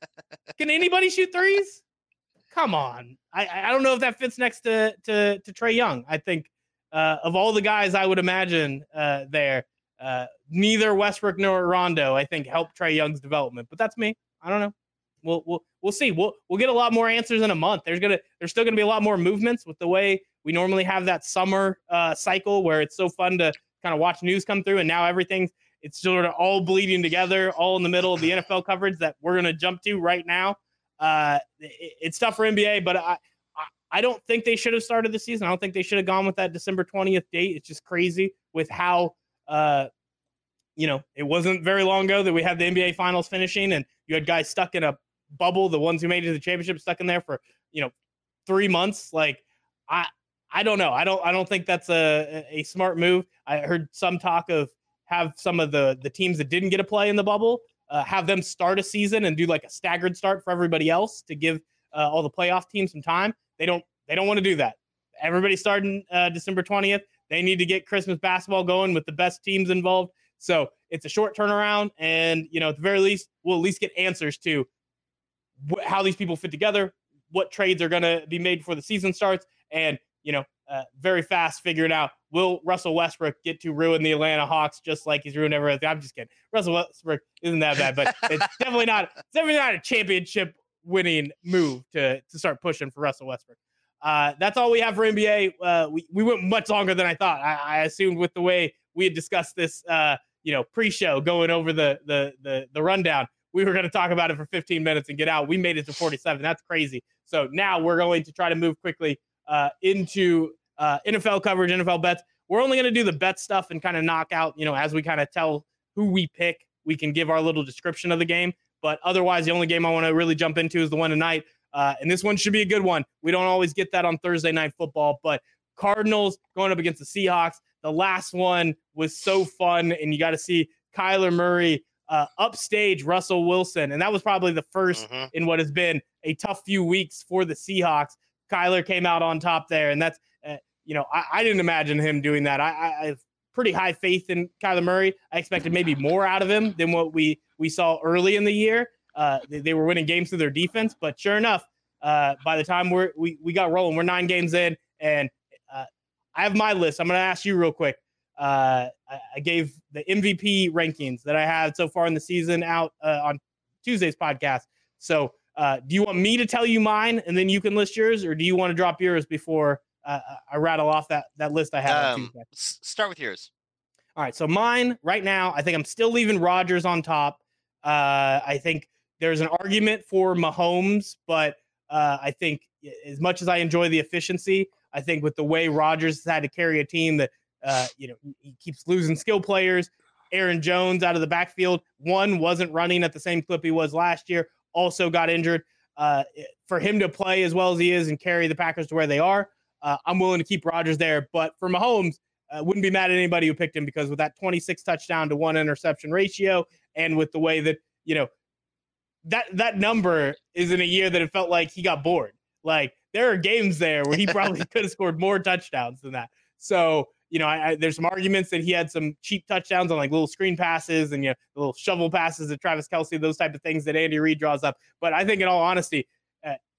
Speaker 1: Can anybody shoot threes? Come on, I I don't know if that fits next to to to Trae Young. I think uh, of all the guys I would imagine uh, there, uh, neither Westbrook nor Rondo I think helped Trae Young's development. But that's me. I don't know. We'll we'll we'll see. We'll we'll get a lot more answers in a month. There's gonna there's still gonna be a lot more movements with the way we normally have that summer uh, cycle where it's so fun to kind of watch news come through, and now everything's it's sort of all bleeding together, all in the middle of the NFL coverage that we're gonna jump to right now. Uh, it, it's tough for NBA, but I, I I don't think they should have started the season. I don't think they should have gone with that December 20th date. It's just crazy with how uh, you know, it wasn't very long ago that we had the NBA finals finishing and you had guys stuck in a bubble, the ones who made it to the championship stuck in there for, you know, three months. Like I I don't know. I don't I don't think that's a a smart move. I heard some talk of have some of the the teams that didn't get a play in the bubble uh, have them start a season and do like a staggered start for everybody else to give uh, all the playoff teams some time. They don't they don't want to do that. Everybody starting uh, December 20th. They need to get Christmas basketball going with the best teams involved. So it's a short turnaround, and you know at the very least we'll at least get answers to wh- how these people fit together, what trades are going to be made before the season starts, and you know uh, very fast figuring out will Russell Westbrook get to ruin the Atlanta Hawks just like he's ruined everything. I'm just kidding. Russell Westbrook isn't that bad, but (laughs) it's definitely not. It's definitely not a championship winning move to to start pushing for Russell Westbrook. Uh, that's all we have for NBA. Uh, we, we went much longer than I thought. I, I assumed with the way we had discussed this uh, you know, pre-show going over the the the the rundown. We were going to talk about it for 15 minutes and get out. We made it to 47. That's crazy. So now we're going to try to move quickly uh, into uh, NFL coverage, NFL bets. We're only going to do the bet stuff and kind of knock out, you know, as we kind of tell who we pick. We can give our little description of the game, but otherwise, the only game I want to really jump into is the one tonight. Uh, and this one should be a good one. We don't always get that on Thursday night football, but Cardinals going up against the Seahawks. The last one was so fun, and you got to see Kyler Murray uh, upstage Russell Wilson, and that was probably the 1st mm-hmm. in what has been a tough few weeks for the Seahawks. Kyler came out on top there, and that's you know I, I, didn't imagine him doing that. I, I, have pretty high faith in Kyler Murray. I expected maybe more out of him than what we we saw early in the year. Uh, they, they, were winning games through their defense, but sure enough, uh, by the time we're, we we got rolling, we're nine games in, and I have my list. I'm going to ask you real quick. Uh, I, I, gave the MVP rankings that I had so far in the season out uh, on Tuesday's podcast. So, uh, do you want me to tell you mine and then you can list yours, or do you want to drop yours before uh, I rattle off that that list I have?
Speaker 2: Um, start with yours.
Speaker 1: All right. So mine right now, I think I'm still leaving Rodgers on top. Uh, I think there's an argument for Mahomes, but uh, I think as much as I enjoy the efficiency, I think with the way Rodgers has had to carry a team that uh, you know he keeps losing skill players. Aaron Jones out of the backfield, one wasn't running at the same clip he was last year. Also got injured. Uh, for him to play as well as he is and carry the Packers to where they are, uh, I'm willing to keep Rodgers there. But for Mahomes, uh, wouldn't be mad at anybody who picked him because with that 26 touchdown to one interception ratio, and with the way that you know that that number is in a year that it felt like he got bored. Like there are games there where he probably (laughs) could have scored more touchdowns than that. So, you know, I, I, there's some arguments that he had some cheap touchdowns on like little screen passes and you know little shovel passes to Travis Kelce, those type of things that Andy Reid draws up. But I think, in all honesty,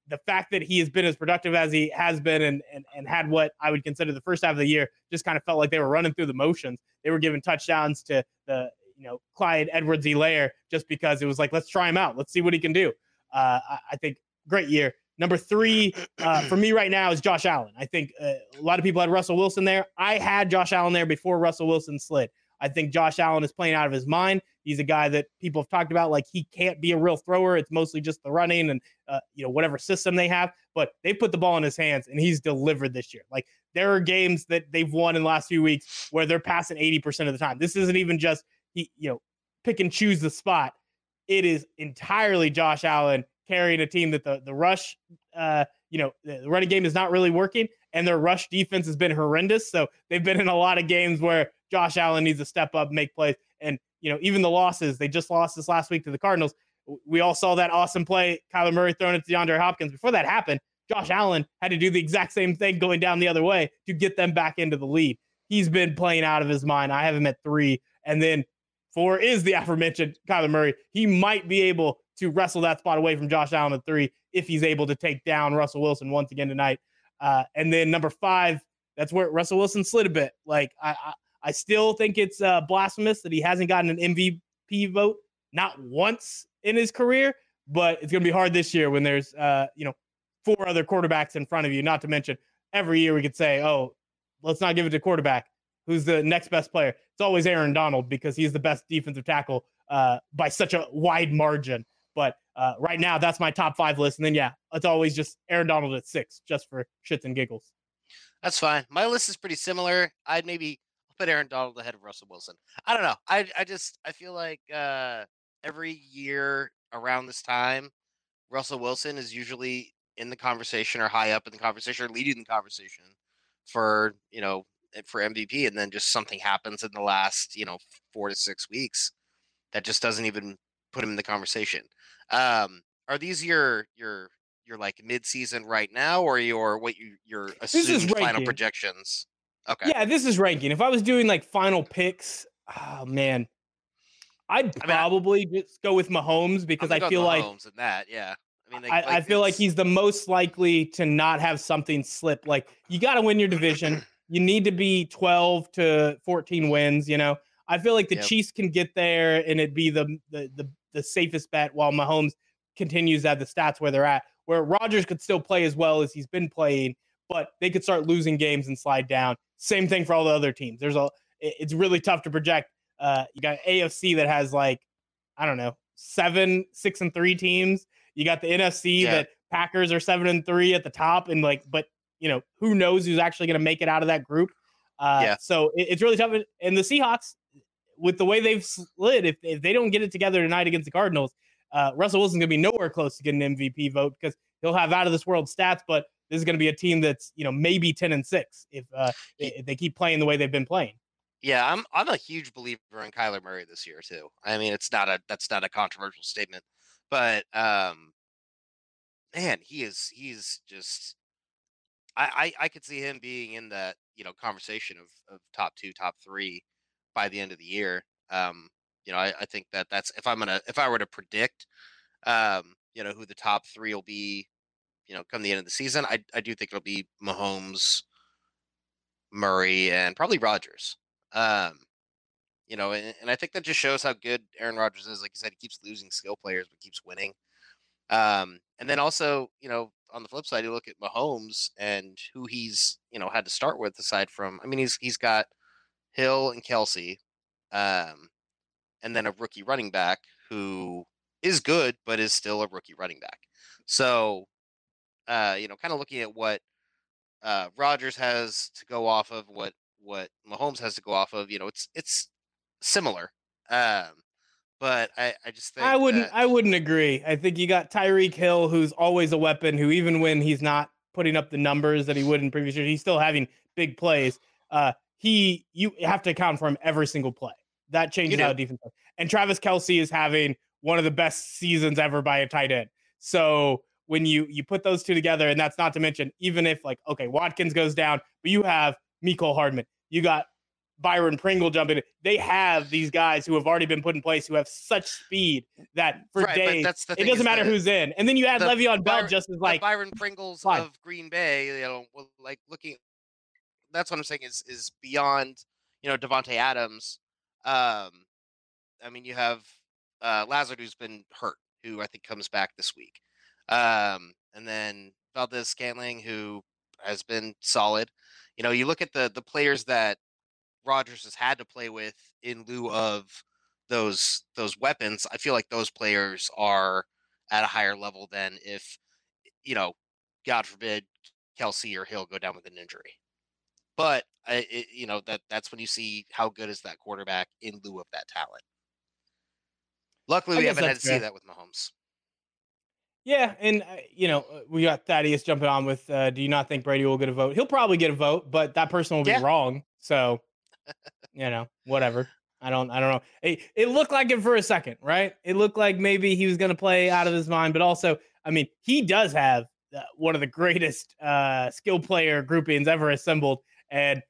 Speaker 1: the fact that he has been as productive as he has been and, and, and had what I would consider the first half of the year just kind of felt like they were running through the motions. They were giving touchdowns to the, you know, Clyde Edwards Helaire just because it was like, let's try him out. Let's see what he can do. Uh, I, I think great year. Number three uh, for me right now is Josh Allen. I think uh, a lot of people had Russell Wilson there. I had Josh Allen there before Russell Wilson slid. I think Josh Allen is playing out of his mind. He's a guy that people have talked about like he can't be a real thrower. It's mostly just the running and uh, you know whatever system they have. But they put the ball in his hands and he's delivered this year. Like there are games that they've won in the last few weeks where they're passing eighty percent of the time. This isn't even just he you know pick and choose the spot. It is entirely Josh Allen carrying a team that the the rush uh, you know the running game is not really working and their rush defense has been horrendous. So they've been in a lot of games where Josh Allen needs to step up, make plays. And, you know, even the losses, they just lost this last week to the Cardinals. We all saw that awesome play, Kyler Murray throwing it to DeAndre Hopkins. Before that happened, Josh Allen had to do the exact same thing going down the other way to get them back into the lead. He's been playing out of his mind. I have him at three. And then four is the (laughs) aforementioned Kyler Murray. He might be able to wrestle that spot away from Josh Allen at three if he's able to take down Russell Wilson once again tonight. Uh, and then number five, that's where Russell Wilson slid a bit. Like I, I, still think it's uh, blasphemous that he hasn't gotten an MVP vote not once in his career. But it's going to be hard this year when there's uh, you know four other quarterbacks in front of you. Not to mention every year we could say, oh, let's not give it to quarterback. Who's the next best player? It's always Aaron Donald because he's the best defensive tackle uh, by such a wide margin. But uh, right now, that's my top five list. And then, yeah, it's always just Aaron Donald at six, just for shits and giggles.
Speaker 2: That's fine. My list is pretty similar. I'd maybe put Aaron Donald ahead of Russell Wilson. I don't know. I I just I feel like uh, every year around this time, Russell Wilson is usually in the conversation or high up in the conversation or leading the conversation for you know eh, for MVP, and then just something happens in the last you know four to six weeks that just doesn't even put him in the conversation. Um, are these your your your like mid season right now, or your what you your assumed final projections?
Speaker 1: Okay. Yeah, this is ranking. If I was doing like final picks, oh man, I'd I probably mean, just go with Mahomes because I feel like
Speaker 2: Mahomes and that, yeah.
Speaker 1: I mean, they, I, like I feel like he's the most likely to not have something slip. Like you got to win your division. (clears throat) you need to be 12 to 14 wins. You know, I feel like the yep. Chiefs can get there and it'd be the, the the the safest bet while Mahomes continues at the stats where they're at. Where Rodgers could still play as well as he's been playing, but they could start losing games and slide down. Same thing for all the other teams. There's a it's really tough to project. Uh, you got AFC that has like I don't know seven, six and three teams. You got the NFC yeah. that Packers are seven and three at the top, and like, but you know who knows who's actually going to make it out of that group. Uh, yeah. So it, it's really tough. And the Seahawks, with the way they've slid, if, if they don't get it together tonight against the Cardinals, uh, Russell Wilson's going to be nowhere close to getting an MVP vote because he'll have out of this world stats, but this is going to be a team that's you know maybe ten and six if uh, if they keep playing the way they've been playing.
Speaker 2: Yeah, I'm I'm a huge believer in Kyler Murray this year too. I mean, it's not a that's not a controversial statement, but um, man, he is he's just I I, I could see him being in that you know conversation of of top two, top three by the end of the year. Um, you know, I, I think that that's if I'm gonna if I were to predict, um, you know, who the top three will be you know, come the end of the season, I I do think it'll be Mahomes, Murray, and probably Rodgers. Um, you know, and, and I think that just shows how good Aaron Rodgers is. Like you said, he keeps losing skill players, but keeps winning. Um, and then also, you know, on the flip side, you look at Mahomes and who he's, you know, had to start with aside from I mean, he's he's got Hill and Kelce, um, and then a rookie running back who is good, but is still a rookie running back. So uh, you know, kind of looking at what uh, Rodgers has to go off of, what what Mahomes has to go off of. You know, it's it's similar. Um, but I, I just think
Speaker 1: I wouldn't
Speaker 2: that...
Speaker 1: I wouldn't agree. I think you got Tyreek Hill, who's always a weapon, who even when he's not putting up the numbers that he would in previous years, he's still having big plays. Uh, he you have to account for him every single play. That changes how defense. And Travis Kelce is having one of the best seasons ever by a tight end. So when you you put those two together, and that's not to mention even if like okay Watkins goes down, but you have Mecole Hardman, you got Byron Pringle jumping. They have these guys who have already been put in place who have such speed that for
Speaker 2: Right,
Speaker 1: days it doesn't matter
Speaker 2: the-
Speaker 1: who's in. And then you add
Speaker 2: the
Speaker 1: Le'Veon Bell
Speaker 2: Byron-
Speaker 1: just as like
Speaker 2: Byron Pringles
Speaker 1: fine.
Speaker 2: of Green Bay, you know, like looking. That's what I'm saying is is beyond, you know, Davante Adams. Um, I mean, you have uh, Lazard who's been hurt, who I think comes back this week, um, and then Valdes-Scantling who has been solid. You know, you look at the the players that Rodgers has had to play with in lieu of those those weapons. I feel like those players are at a higher level than if you know, God forbid, Kelce or Hill go down with an injury. But I, it, you know that that's when you see how good is that quarterback in lieu of that talent. Luckily, we haven't had to
Speaker 1: that's
Speaker 2: see that with Mahomes.
Speaker 1: Yeah, and uh, you know uh, we got Thaddeus jumping on with. Uh, do you not think Brady will get a vote? He'll probably get a vote, but that person will be
Speaker 2: Yeah.
Speaker 1: wrong. So, you know, whatever. I don't. I don't know. It, it looked like it for a second, right? It looked like maybe he was going to play out of his mind, but also, I mean, he does have uh, one of the greatest uh, skill player groupings ever assembled, and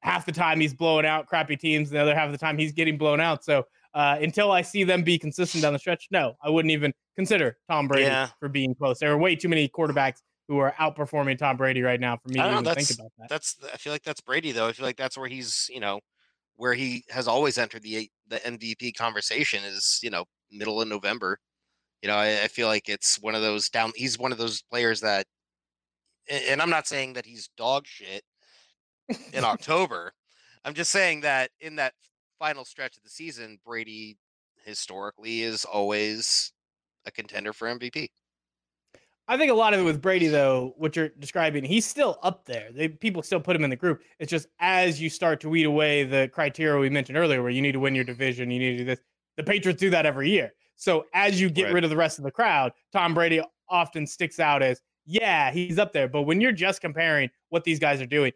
Speaker 1: half the time he's blowing out crappy teams, and the other half of the time he's getting blown out. So uh, until I see them be consistent down the stretch, no, I wouldn't even consider Tom Brady
Speaker 2: Yeah.
Speaker 1: for being close. There are way too many quarterbacks who are outperforming Tom Brady right now for me
Speaker 2: I
Speaker 1: to even think about that.
Speaker 2: That's I feel like that's Brady though. I feel like that's where he's you know where he has always entered the the MVP conversation is you know middle of November. You know, I, I feel like it's one of those down. He's one of those players that, and I'm not saying that he's dog shit in (laughs) October. I'm just saying that in that final stretch of the season, Brady historically is always a contender for MVP.
Speaker 1: I think a lot of it with Brady, though, what you're describing, he's still up there. They, people still put him in the group. It's just as you start to weed away the criteria we mentioned earlier, where you need to win your division, you need to do this. The Patriots do that every year. So as you get
Speaker 2: Right.
Speaker 1: rid of the rest of the crowd, Tom Brady often sticks out as, yeah, he's up there. But when you're just comparing what these guys are doing,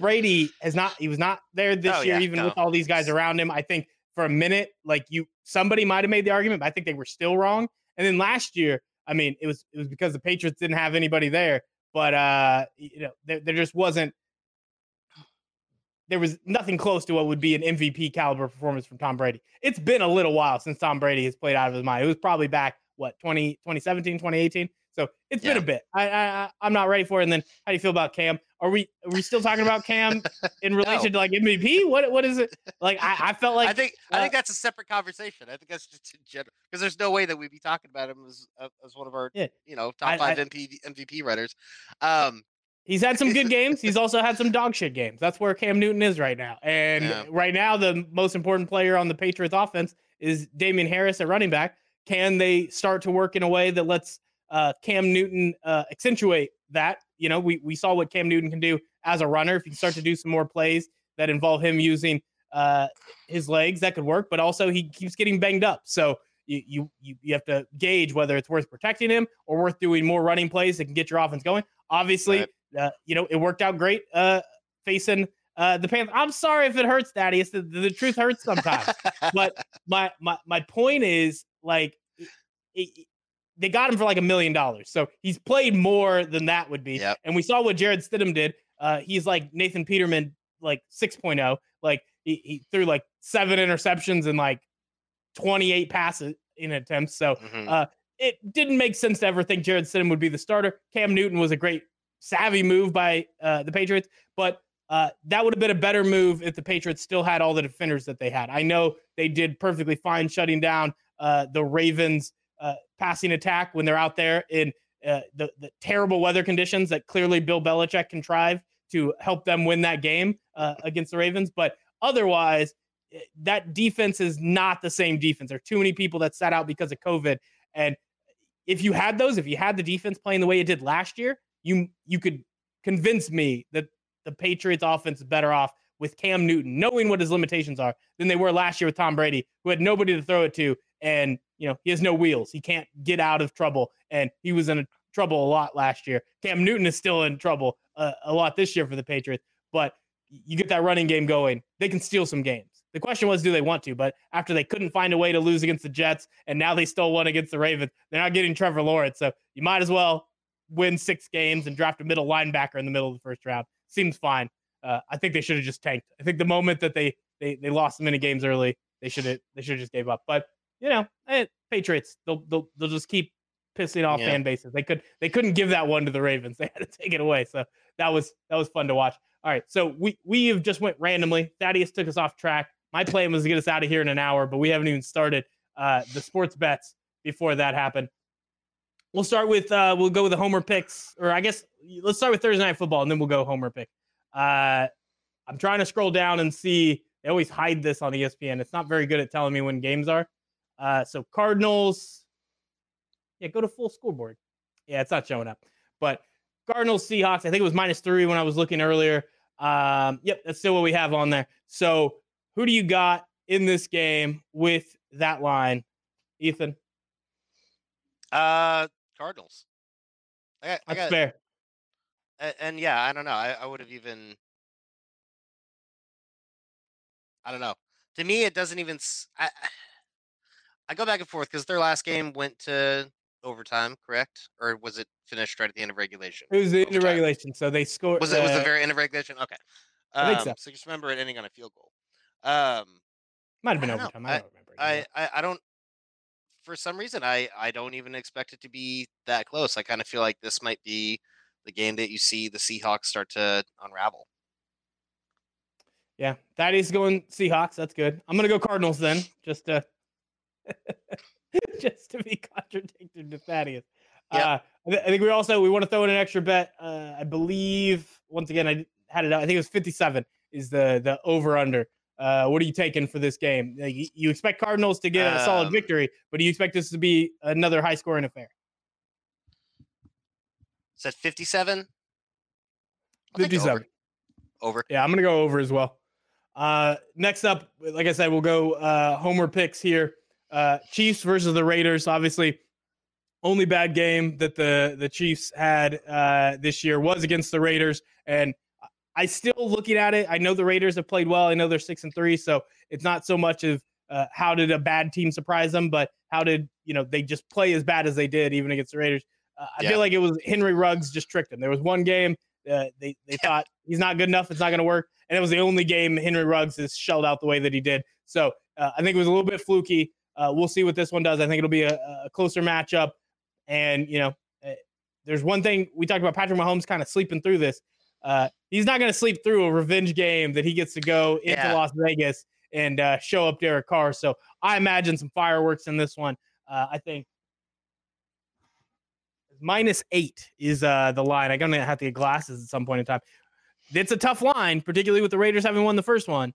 Speaker 1: Brady has not, he was not there this
Speaker 2: Oh,
Speaker 1: year,
Speaker 2: yeah,
Speaker 1: even
Speaker 2: no.
Speaker 1: with all these guys around him. I think for a minute, like you, somebody might have made the argument, but I think they were still wrong. And then last year, I mean, it was it was because the Patriots didn't have anybody there, but uh, you know, there, there just wasn't there was nothing close to what would be an MVP caliber performance from Tom Brady. It's been a little while since Tom Brady has played out of his mind. It was probably back what 20, 2017, 2018. So it's been a bit. I, I I- I'm not ready for it. And then how do you feel about Cam? Are we are we still talking about Cam (laughs) in relation to like MVP? What what is it? Like I, I felt like
Speaker 2: I think I
Speaker 1: uh,
Speaker 2: think that's a separate conversation. I think that's just in general because there's no way that we'd be talking about him as uh, as one of our
Speaker 1: Yeah.
Speaker 2: you know
Speaker 1: I-
Speaker 2: top five
Speaker 1: I-
Speaker 2: MVP MVP runners. Um,
Speaker 1: He's had some good games. He's also had some dog shit games. That's where Cam Newton is right now. And
Speaker 2: Yeah.
Speaker 1: right now, the most important player on the Patriots offense is Damien Harris at running back. Can they start to work in a way that lets uh, Cam Newton uh, accentuate that? You know, we, we saw what Cam Newton can do as a runner. If you start to do some more plays that involve him using uh, his legs, that could work. But also, he keeps getting banged up. So you, you you have to gauge whether it's worth protecting him or worth doing more running plays that can get your offense going. Obviously,
Speaker 2: Right.
Speaker 1: uh, you know, it worked out great uh, facing uh, the Panthers. I'm sorry if it hurts, Daddy. It's the, the truth hurts sometimes. (laughs) but my my my point is like it- they got him for like a million dollars, so he's played more than that would be.
Speaker 2: Yep.
Speaker 1: And we saw what Jarrett Stidham did. Uh, he's like Nathan Peterman, like 6.0. Like he, he threw like seven interceptions and like 28 passes in attempts. So
Speaker 2: Mhm.
Speaker 1: uh, it didn't make sense to ever think Jarrett Stidham would be the starter. Cam Newton was a great savvy move by uh, the Patriots, but uh, that would have been a better move if the Patriots still had all the defenders that they had. I know they did perfectly fine shutting down uh, the Ravens' uh, passing attack when they're out there in uh, the, the terrible weather conditions that clearly Bill Belichick contrived to help them win that game uh, against the Ravens. But otherwise, eh, that defense is not the same defense. There are too many people that sat out because of COVID. And if you had those, if you had the defense playing the way it did last year, you you could convince me that the Patriots offense is better off with Cam Newton, knowing what his limitations are, than they were last year with Tom Brady, who had nobody to throw it to, and you know he has no wheels. He can't get out of trouble, and he was in trouble a lot last year. Cam Newton is still in trouble uh, a lot this year for the Patriots, but you get that running game going, they can steal some games. The question was, do they want to? But after they couldn't find a way to lose against the Jets, and now they still won against the Ravens, they're not getting Trevor Lawrence. So you might as well win six games and draft a middle linebacker in the middle of the first round. Seems fine. Uh, I think they should have just tanked. I think the moment that they they they lost many games early. They should have they should have just gave up. But you know, eh, Patriots they'll they'll they'll just keep pissing off
Speaker 2: Yeah.
Speaker 1: fan bases. They could they couldn't give that one to the Ravens. (laughs) They had to take it away. So that was that was fun to watch. All right, so we we have just went randomly. Thaddeus took us off track. My plan was to get us out of here in an hour, but we haven't even started uh, the sports bets before that happened. We'll start with uh, we'll go with the homer picks, or I guess let's start with Thursday night football, and then we'll go homer pick. Uh, I'm trying to scroll down and see. They always hide this on ESPN. It's not very good at telling me when games are. Uh, so Cardinals, yeah, go to full scoreboard. Yeah, it's not showing up. But Cardinals, Seahawks. I think it was minus three when I was looking earlier. Um, yep, that's still what we have on there. So who do you got in this game with that line, Ethan?
Speaker 2: Uh, Cardinals. I got, I got,
Speaker 1: fair.
Speaker 2: and yeah, I don't know. I, I would have even. I don't know. To me, it doesn't even. I, I go back and forth because their last game went to overtime, correct? Or was it finished right at the end of regulation?
Speaker 1: It was the end of regulation, so they scored.
Speaker 2: Was it was the
Speaker 1: uh,
Speaker 2: very end of regulation? Okay.
Speaker 1: I
Speaker 2: Um,
Speaker 1: so.
Speaker 2: just remember it ending on a field goal. Um,
Speaker 1: might have been
Speaker 2: I
Speaker 1: overtime. I don't remember.
Speaker 2: I. I I don't. For some reason, I I don't even expect it to be that close. I kind of feel like this might be the game that you see the Seahawks start to unravel.
Speaker 1: Yeah, that is going Seahawks. That's good. I'm gonna go Cardinals then, just to (laughs) just to be contradicted to Thaddeus.
Speaker 2: Yep.
Speaker 1: Uh, I, thi- I think we also we want to throw in an extra bet. Uh, I believe once again I had it. I think it was 57 is the the over under. Uh, what are you taking for this game? Like, you, expect Cardinals to get a solid
Speaker 2: Um,
Speaker 1: victory, but do you expect this to be another high scoring affair?
Speaker 2: Said fifty-seven.
Speaker 1: 57.
Speaker 2: Over. over.
Speaker 1: Yeah, I'm gonna go over as well. Uh, next up, like I said, we'll go uh, homer picks here. Uh, Chiefs versus the Raiders. Obviously, only bad game that the the Chiefs had uh, this year was against the Raiders, and I still looking at it. I know the Raiders have played well. I know they're six and three, so it's not so much of uh, how did a bad team surprise them, but how did you know they just play as bad as they did even against the Raiders. Uh, I
Speaker 2: Yeah.
Speaker 1: feel like it was Henry Ruggs just tricked them. There was one game uh, they they thought he's not good enough. It's not going to work, and it was the only game Henry Ruggs has shelled out the way that he did. So uh, I think it was a little bit fluky. Uh, we'll see what this one does. I think it'll be a, a closer matchup, and you know, uh, there's one thing we talked about Patrick Mahomes kind of sleeping through this. Uh, he's not going to sleep through a revenge game that he gets to go into
Speaker 2: Yeah.
Speaker 1: Las Vegas and uh, show up Derek Carr. So I imagine some fireworks in this one. Uh, I think minus eight is uh, the line. I'm gonna have to get glasses at some point in time. It's a tough line, particularly with the Raiders having won the first one.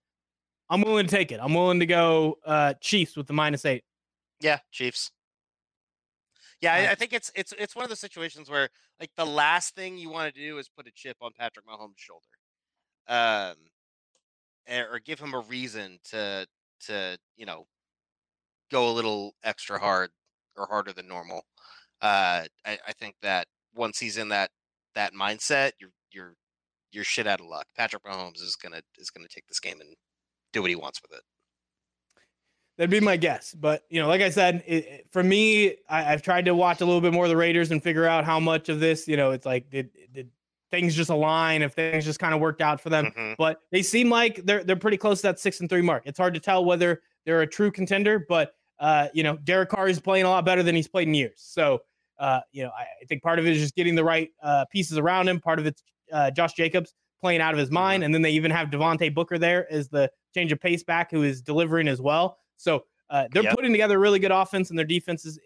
Speaker 1: I'm willing to take it. I'm willing to go uh, Chiefs with the minus eight.
Speaker 2: Yeah, Chiefs. Yeah, I, I think it's it's it's one of the situations where like the last thing you want to do is put a chip on Patrick Mahomes' shoulder, um, eh, or give him a reason to to you know go a little extra hard or harder than normal. Uh, I, I think that once he's in that that mindset, you're you're you're shit out of luck. Patrick Mahomes is gonna is gonna take this game and do what he wants with it.
Speaker 1: That'd be my guess. But you know, like I said, it, for me, I, I've tried to watch a little bit more of the Raiders and figure out how much of this, you know, it's like did did things just align? If things just kind of worked out for them,
Speaker 2: Mhm.
Speaker 1: but they seem like they're they're pretty close to that six and three mark. It's hard to tell whether they're a true contender, but uh, you know, Derek Carr is playing a lot better than he's played in years. So uh, you know, I, I think part of it is just getting the right uh, pieces around him. Part of it's uh, Josh Jacobs playing out of his mind, and then they even have Devontae Booker there as the change of pace back who is delivering as well. So uh, they're
Speaker 2: Yep.
Speaker 1: putting together a really good offense, and their defense is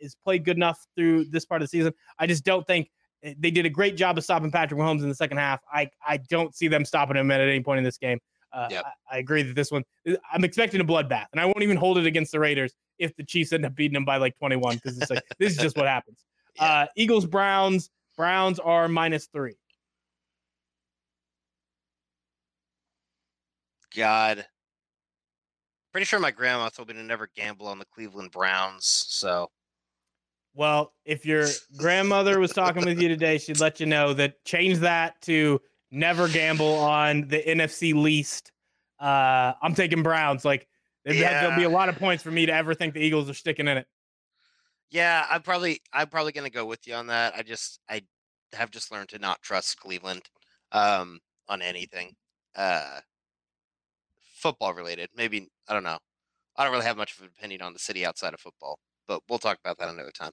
Speaker 1: is played good enough through this part of the season. I just don't think eh, they did a great job of stopping Patrick Mahomes in the second half. I I don't see them stopping him at any point in this game. Uh,
Speaker 2: Yep.
Speaker 1: I, I agree that this one. eh, I'm expecting a bloodbath, and I won't even hold it against the Raiders if the Chiefs end up beating them by like 21 because it's like this is just what happens. (laughs)
Speaker 2: Yeah.
Speaker 1: Uh, Eagles Browns Browns are minus three.
Speaker 2: God. Pretty sure my grandma told me to never gamble on the Cleveland Browns. So
Speaker 1: Well, if your (laughs) grandmother was talking with you today, she'd let you know that change that to never gamble on the NFC least. Uh, I'm taking Browns. Like have- there'll be a lot of points for me to ever think the Eagles are sticking in it.
Speaker 2: yeah, I'm probably I'm probably gonna go with you on that. I just I have just learned to not trust Cleveland um on anything. Uh football related. Maybe I don't know. I don't really have much of an opinion on the city outside of football, but we'll talk about that another time.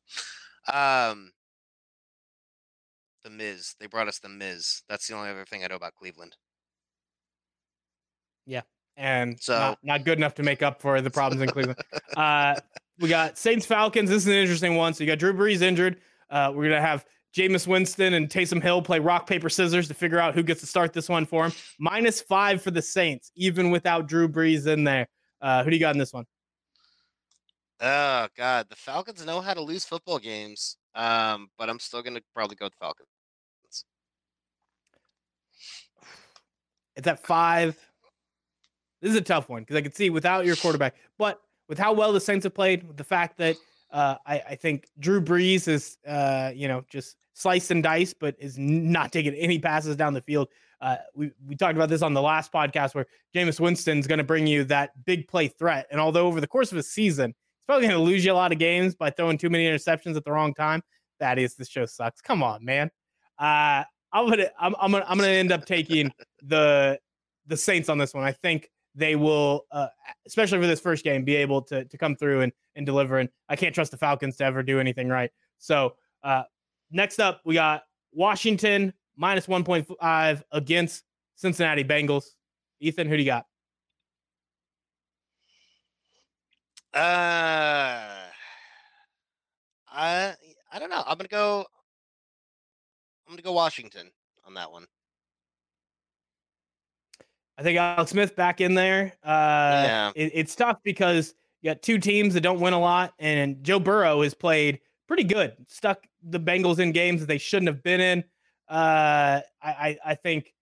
Speaker 2: Um, the Miz. They brought us the Miz. That's the only other thing I know about Cleveland.
Speaker 1: Yeah, and
Speaker 2: So-
Speaker 1: not, not good enough to make up for the (laughs) problems in Cleveland. Uh, we got Saints Falcons. This is an interesting one. So you got Drew Brees injured. Uh, we're gonna have Jameis Winston and Taysom Hill play rock paper scissors to figure out who gets to start this one for him. Minus five for the Saints, even without Drew Brees in there. Uh, who do you got in this one?
Speaker 2: Oh God, the Falcons know how to lose football games. Um, but I'm still gonna probably go with Falcons.
Speaker 1: It's at five. This is a tough one because I could see without your quarterback, but with how well the Saints have played, with the fact that uh, I, I think Drew Brees is, uh, you know, just sliced and diced, but is not taking any passes down the field. Uh, we we talked about this on the last podcast where Jameis Winston's going to bring you that big play threat, and although over the course of a season, he's probably going to lose you a lot of games by throwing too many interceptions at the wrong time. That is, this show sucks. Come on, man. Uh, I'm gonna I'm, I'm gonna I'm gonna end up taking the the Saints on this one. I think they will, uh, especially for this first game, be able to to come through and and deliver. And I can't trust the Falcons to ever do anything right. So uh, next up, we got Washington minus one point five against Cincinnati Bengals. Ethan, who do you got?
Speaker 2: Uh, I I don't know. I'm gonna go. I'm gonna go Washington on that one.
Speaker 1: I think Alex Smith back in there. Uh,
Speaker 2: Yeah.
Speaker 1: it- it's tough because you got two teams that don't win a lot, and Joe Burrow has played pretty good. Stuck the Bengals in games that they shouldn't have been in. Uh, I, I, I think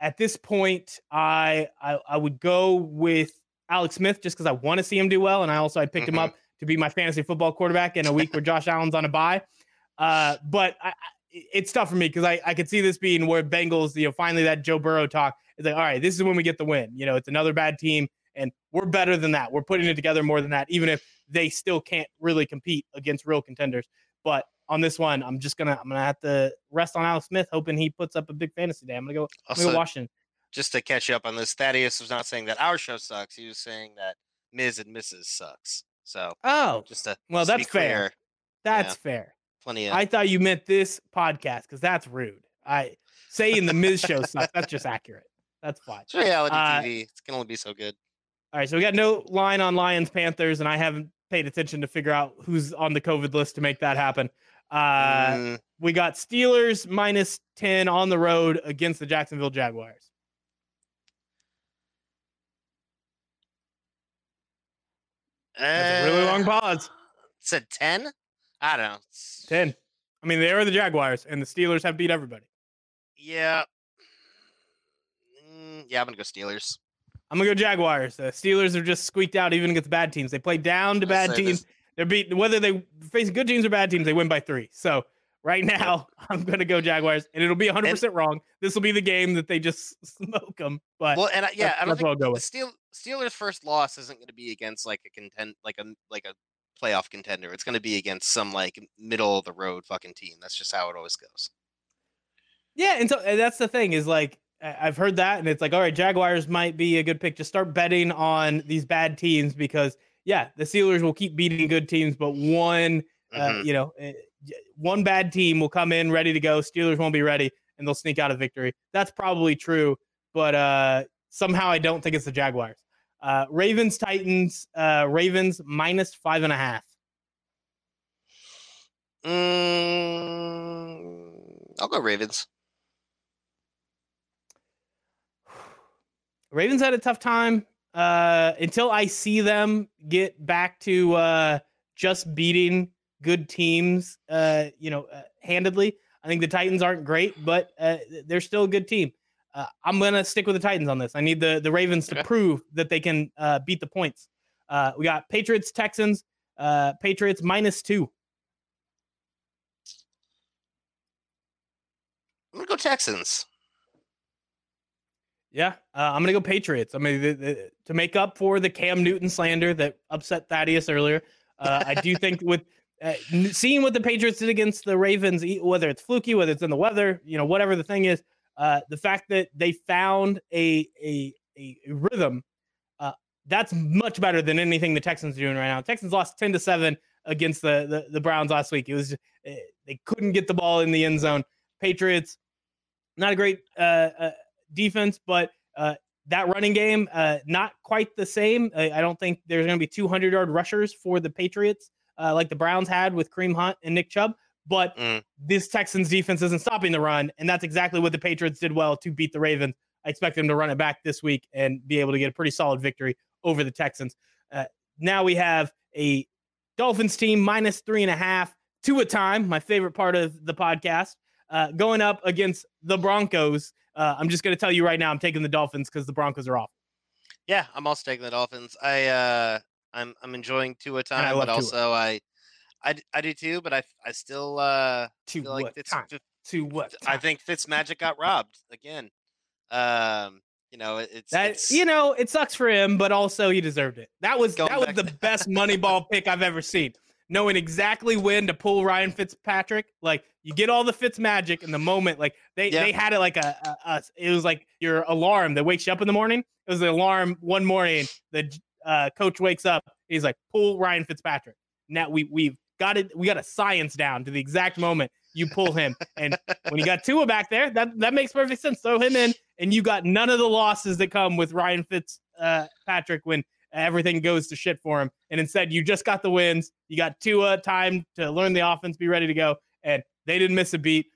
Speaker 1: at this point, I, I, I would go with Alex Smith just because I want to see him do well, and I also I picked him
Speaker 2: Mhm.
Speaker 1: up to be my fantasy football quarterback in a week where Josh Allen's on a bye. Uh, but I, I, it's tough for me because I, I could see this being where Bengals, you know, finally that Joe Burrow talk is like, all right, this is when we get the win. You know, it's another bad team, and we're better than that. We're putting it together more than that, even if they still can't really compete against real contenders. But on this one, I'm just gonna I'm gonna have to rest on Alex Smith, hoping he puts up a big fantasy day. I'm gonna go. I'm gonna
Speaker 2: Also,
Speaker 1: go Washington.
Speaker 2: just to catch you up on this, Thaddeus was not saying that our show sucks. He was saying that Miz and Mrs. sucks. So
Speaker 1: Oh,
Speaker 2: just to
Speaker 1: well, that's fair.
Speaker 2: clear,
Speaker 1: that's
Speaker 2: Yeah.
Speaker 1: fair.
Speaker 2: Plenty of
Speaker 1: I thought you meant this podcast because that's rude. I saying the Miz show sucks. That's just accurate. That's fine.
Speaker 2: it's reality
Speaker 1: uh,
Speaker 2: TV. It can only be so good.
Speaker 1: All right, so we got no line on Lions Panthers, and I haven't paid attention to figure out who's on the COVID list to make that happen. Uh,
Speaker 2: Mm,
Speaker 1: we got Steelers minus 10 on the road against the Jacksonville Jaguars. That's a really long
Speaker 2: uh,
Speaker 1: pause.
Speaker 2: Said ten. I don't know. It's-
Speaker 1: 10. I mean, they are the Jaguars, and the Steelers have beat everybody.
Speaker 2: Yeah. Mm, yeah, I'm gonna go Steelers.
Speaker 1: I'm going to go Jaguars. The Steelers are just squeaked out even against bad teams. They play down to bad teams.
Speaker 2: this-
Speaker 1: They're beat whether they face good teams or bad teams, they win by three. So right now, (laughs) I'm going to go Jaguars, and it'll be 100% wrong. This will be the game that they just (laughs) smoke them. But
Speaker 2: Well, and I, yeah,
Speaker 1: that's-
Speaker 2: I don't think
Speaker 1: go
Speaker 2: the
Speaker 1: with.
Speaker 2: Steel, Steelers' first loss isn't going to be against like a contend, like a like a playoff contender. It's going to be against some like middle of the road fucking team. That's just how it always goes.
Speaker 1: Yeah, and so and that's the thing is like I've heard that, and it's like, all right, Jaguars might be a good pick. Just start betting on these bad teams because yeah, the Steelers will keep beating good teams, but one, uh,
Speaker 2: Mhm.
Speaker 1: you know, uh, one bad team will come in ready to go. Steelers won't be ready, and they'll sneak out a victory. That's probably true, but uh, somehow I don't think it's the Jaguars. Uh, Ravens Titans. Uh, Ravens minus five and a half.
Speaker 2: Mm, I'll go Ravens.
Speaker 1: Ravens had a tough time uh, until I see them get back to uh, just beating good teams, uh, you know, uh, handedly. I think the Titans aren't great, but uh, they're still a good team. Uh, I'm gonna stick with the Titans on this. I need the the Ravens to
Speaker 2: Okay.
Speaker 1: prove that they can uh, beat the points. Uh, we got Patriots Texans. Uh, Patriots minus two.
Speaker 2: I'm gonna go Texans.
Speaker 1: Yeah, uh, I'm gonna go Patriots. I mean, the, the, to make up for the Cam Newton slander that upset Thaddeus earlier, uh, I do think (laughs) with uh, seeing what the Patriots did against the Ravens, whether it's fluky, whether it's in the weather, you know, whatever the thing is, uh, the fact that they found a a a rhythm that's much better than anything the Texans are doing right now. Texans lost 10 to 7 against the, the, the Browns last week. It was eh, they couldn't get the ball in the end zone. Patriots, not a great uh, uh, defense, but uh, that running game, uh, not quite the same. I, I don't think there's going to be 200 yard rushers for the Patriots uh, like the Browns had with Kareem Hunt and Nick Chubb. But
Speaker 2: Mm.
Speaker 1: this Texans defense isn't stopping the run, and that's exactly what the Patriots did well to beat the Ravens. I expect them to run it back this week and be able to get a pretty solid victory over the Texans. Uh, now we have a Dolphins team minus three and a half, two a time, my favorite part of the podcast, uh, going up against the Broncos. Uh, I'm just going to tell you right now, I'm taking the Dolphins because the Broncos are off.
Speaker 2: Yeah, I'm also taking the Dolphins. I uh I'm I'm enjoying Tua
Speaker 1: I
Speaker 2: time, but
Speaker 1: Tua.
Speaker 2: also I do too, but I I still uh
Speaker 1: To
Speaker 2: feel like Fitz,
Speaker 1: time? To what?
Speaker 2: I
Speaker 1: time?
Speaker 2: think Fitzmagic got robbed again. Um, you know, it, it's
Speaker 1: That
Speaker 2: it's,
Speaker 1: you know, it sucks for him, but also he deserved it. That was that was
Speaker 2: back
Speaker 1: the best Moneyball pick I've ever seen. Knowing exactly when to pull Ryan Fitzpatrick, like you get all the Fitz magic in the moment. Like they
Speaker 2: Yeah.
Speaker 1: they had it like a, a, a it was like your alarm that wakes you up in the morning. It was the alarm one morning. The uh, coach wakes up. He's like, pull Ryan Fitzpatrick. Now we we've got it. We got a science down to the exact moment you pull him. And when you got Tua back there, that that makes perfect sense. Throw him in, and you got none of the losses that come with Ryan Fitzpatrick when everything goes to shit for him. And instead, you just got the wins. You got Tua time to learn the offense, be ready to go, and they didn't miss a beat.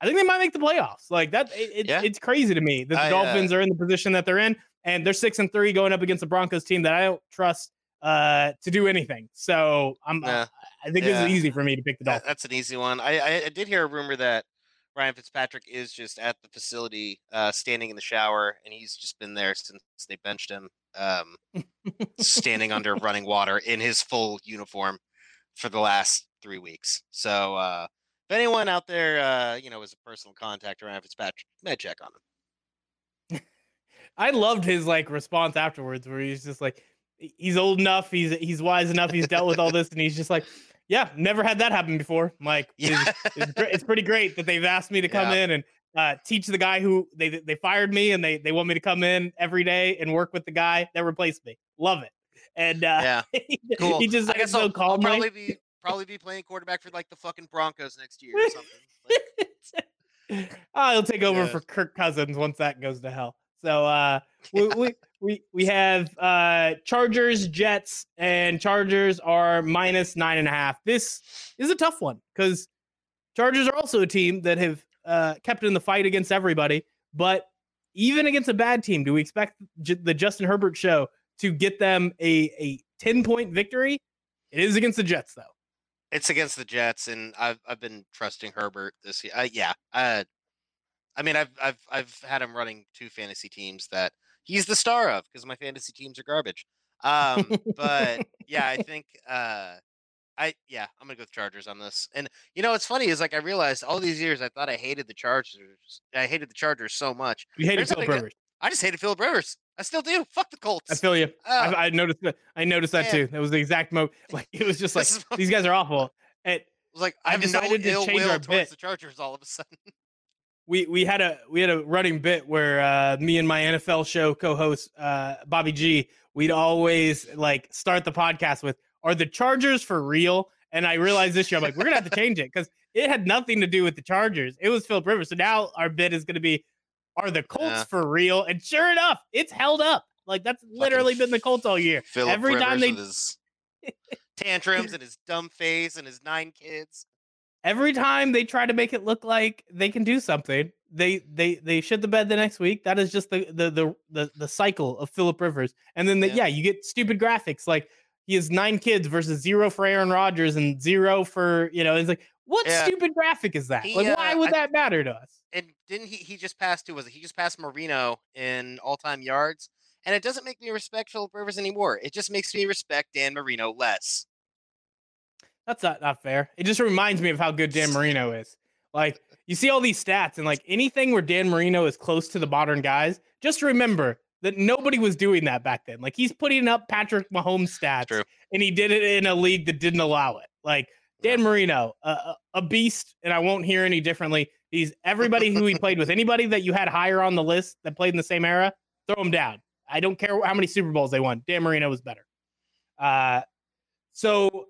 Speaker 1: I think they might make the playoffs. Like that, it, it's
Speaker 2: Yeah.
Speaker 1: it's crazy to me that the
Speaker 2: I, uh,
Speaker 1: Dolphins are in the position that they're in, and they're six and three going up against the Broncos team that I don't trust uh, to do anything. So I'm. I think this is easy for me to pick the Dolphins.
Speaker 2: that's an easy one. I, I I did hear a rumor that Ryan Fitzpatrick is just at the facility, uh, standing in the shower, and he's just been there since they benched him, um, (laughs) standing under running water in his full uniform for the last three weeks. So uh, if anyone out there, uh, you know, is a personal contact around Fitzpatrick, med check on him. (laughs)
Speaker 1: I loved his like response afterwards, where he's just like, he's old enough, he's he's wise enough, he's dealt with all this, and he's just like, yeah, never had that happen before. I'm like, (laughs)
Speaker 2: Yeah,
Speaker 1: it's, it's, it's pretty great that they've asked me to come
Speaker 2: Yeah.
Speaker 1: in and uh, teach the guy who they they fired me, and they they want me to come in every day and work with the guy that replaced me. Love it, and uh,
Speaker 2: yeah. (laughs)
Speaker 1: he,
Speaker 2: Cool.
Speaker 1: he just
Speaker 2: I
Speaker 1: like,
Speaker 2: guess
Speaker 1: so
Speaker 2: I'll, I'll
Speaker 1: calm. right?
Speaker 2: probably be probably be playing quarterback for like the fucking Broncos next year or something. Like, (laughs)
Speaker 1: oh, he'll take over
Speaker 2: Yeah.
Speaker 1: for Kirk Cousins once that goes to hell. So uh, (laughs) we, we we we have uh, Chargers, Jets, and Chargers are minus nine and a half. This is a tough one because Chargers are also a team that have uh, kept in the fight against everybody. But even against a bad team, do we expect J- the Justin Herbert show to get them a a ten point victory? It is against the Jets though.
Speaker 2: it's against the Jets, and I've I've been trusting Herbert this year. Uh, yeah, uh, I mean I've I've I've had him running two fantasy teams that he's the star of because my fantasy teams are garbage. Um, but yeah, I (laughs) think uh, I yeah I'm gonna go with Chargers on this. And you know what's funny is like I realized all these years I thought I hated the Chargers. I hated the Chargers so much.
Speaker 1: We hated
Speaker 2: There's
Speaker 1: Philip Rivers.
Speaker 2: I just hated Philip Rivers. I still do. Fuck the Colts.
Speaker 1: I feel you.
Speaker 2: Oh,
Speaker 1: I, I noticed that. I noticed that
Speaker 2: man.
Speaker 1: too. That was the exact mo. Like it was (laughs) just like these guys are awful. And (laughs)
Speaker 2: was like
Speaker 1: I
Speaker 2: I have no
Speaker 1: decided to change our
Speaker 2: towards
Speaker 1: bit.
Speaker 2: the Chargers all of a sudden. (laughs)
Speaker 1: we we had a we had a running bit where uh, me and my NFL show co-host uh, Bobby G, we'd always like start the podcast with "Are the Chargers for real?" And I realized this year I'm like we're gonna have to change it because it had nothing to do with the Chargers. It was Philip Rivers. So now our bid is gonna be "Are the Colts
Speaker 2: Yeah.
Speaker 1: for real?" And sure enough, it's held up. Like that's literally been the Colts all year.
Speaker 2: Philip
Speaker 1: Every
Speaker 2: Rivers
Speaker 1: time they
Speaker 2: his tantrums and his dumb face and his nine kids.
Speaker 1: every time they try to make it look like they can do something, they they they shit the bed the next week. That is just the the the the, the cycle of Philip Rivers. And then the,
Speaker 2: Yeah.
Speaker 1: yeah. you get stupid graphics like he has nine kids versus zero for Aaron Rodgers and zero for you know. It's like what
Speaker 2: Yeah.
Speaker 1: stupid graphic is that?
Speaker 2: He,
Speaker 1: like why
Speaker 2: uh,
Speaker 1: would
Speaker 2: I-
Speaker 1: that matter to us?
Speaker 2: And didn't he? He just passed. Who was it? He just passed Marino in all-time yards. And it doesn't make me respect Philip Rivers anymore. It just makes me respect Dan Marino less.
Speaker 1: That's not not fair. It just reminds me of how good Dan Marino is. Like you see all these stats and like anything where Dan Marino is close to the modern guys, just remember that nobody was doing that back then. Like he's putting up Patrick Mahomes stats,
Speaker 2: True.
Speaker 1: and he did it in a league that didn't allow it. Like Dan Marino, a, a, beast, and I won't hear any differently. He's everybody who he (laughs) played with. Anybody that you had higher on the list that played in the same era, throw him down. I don't care how many Super Bowls they won. Dan Marino was better. Uh, so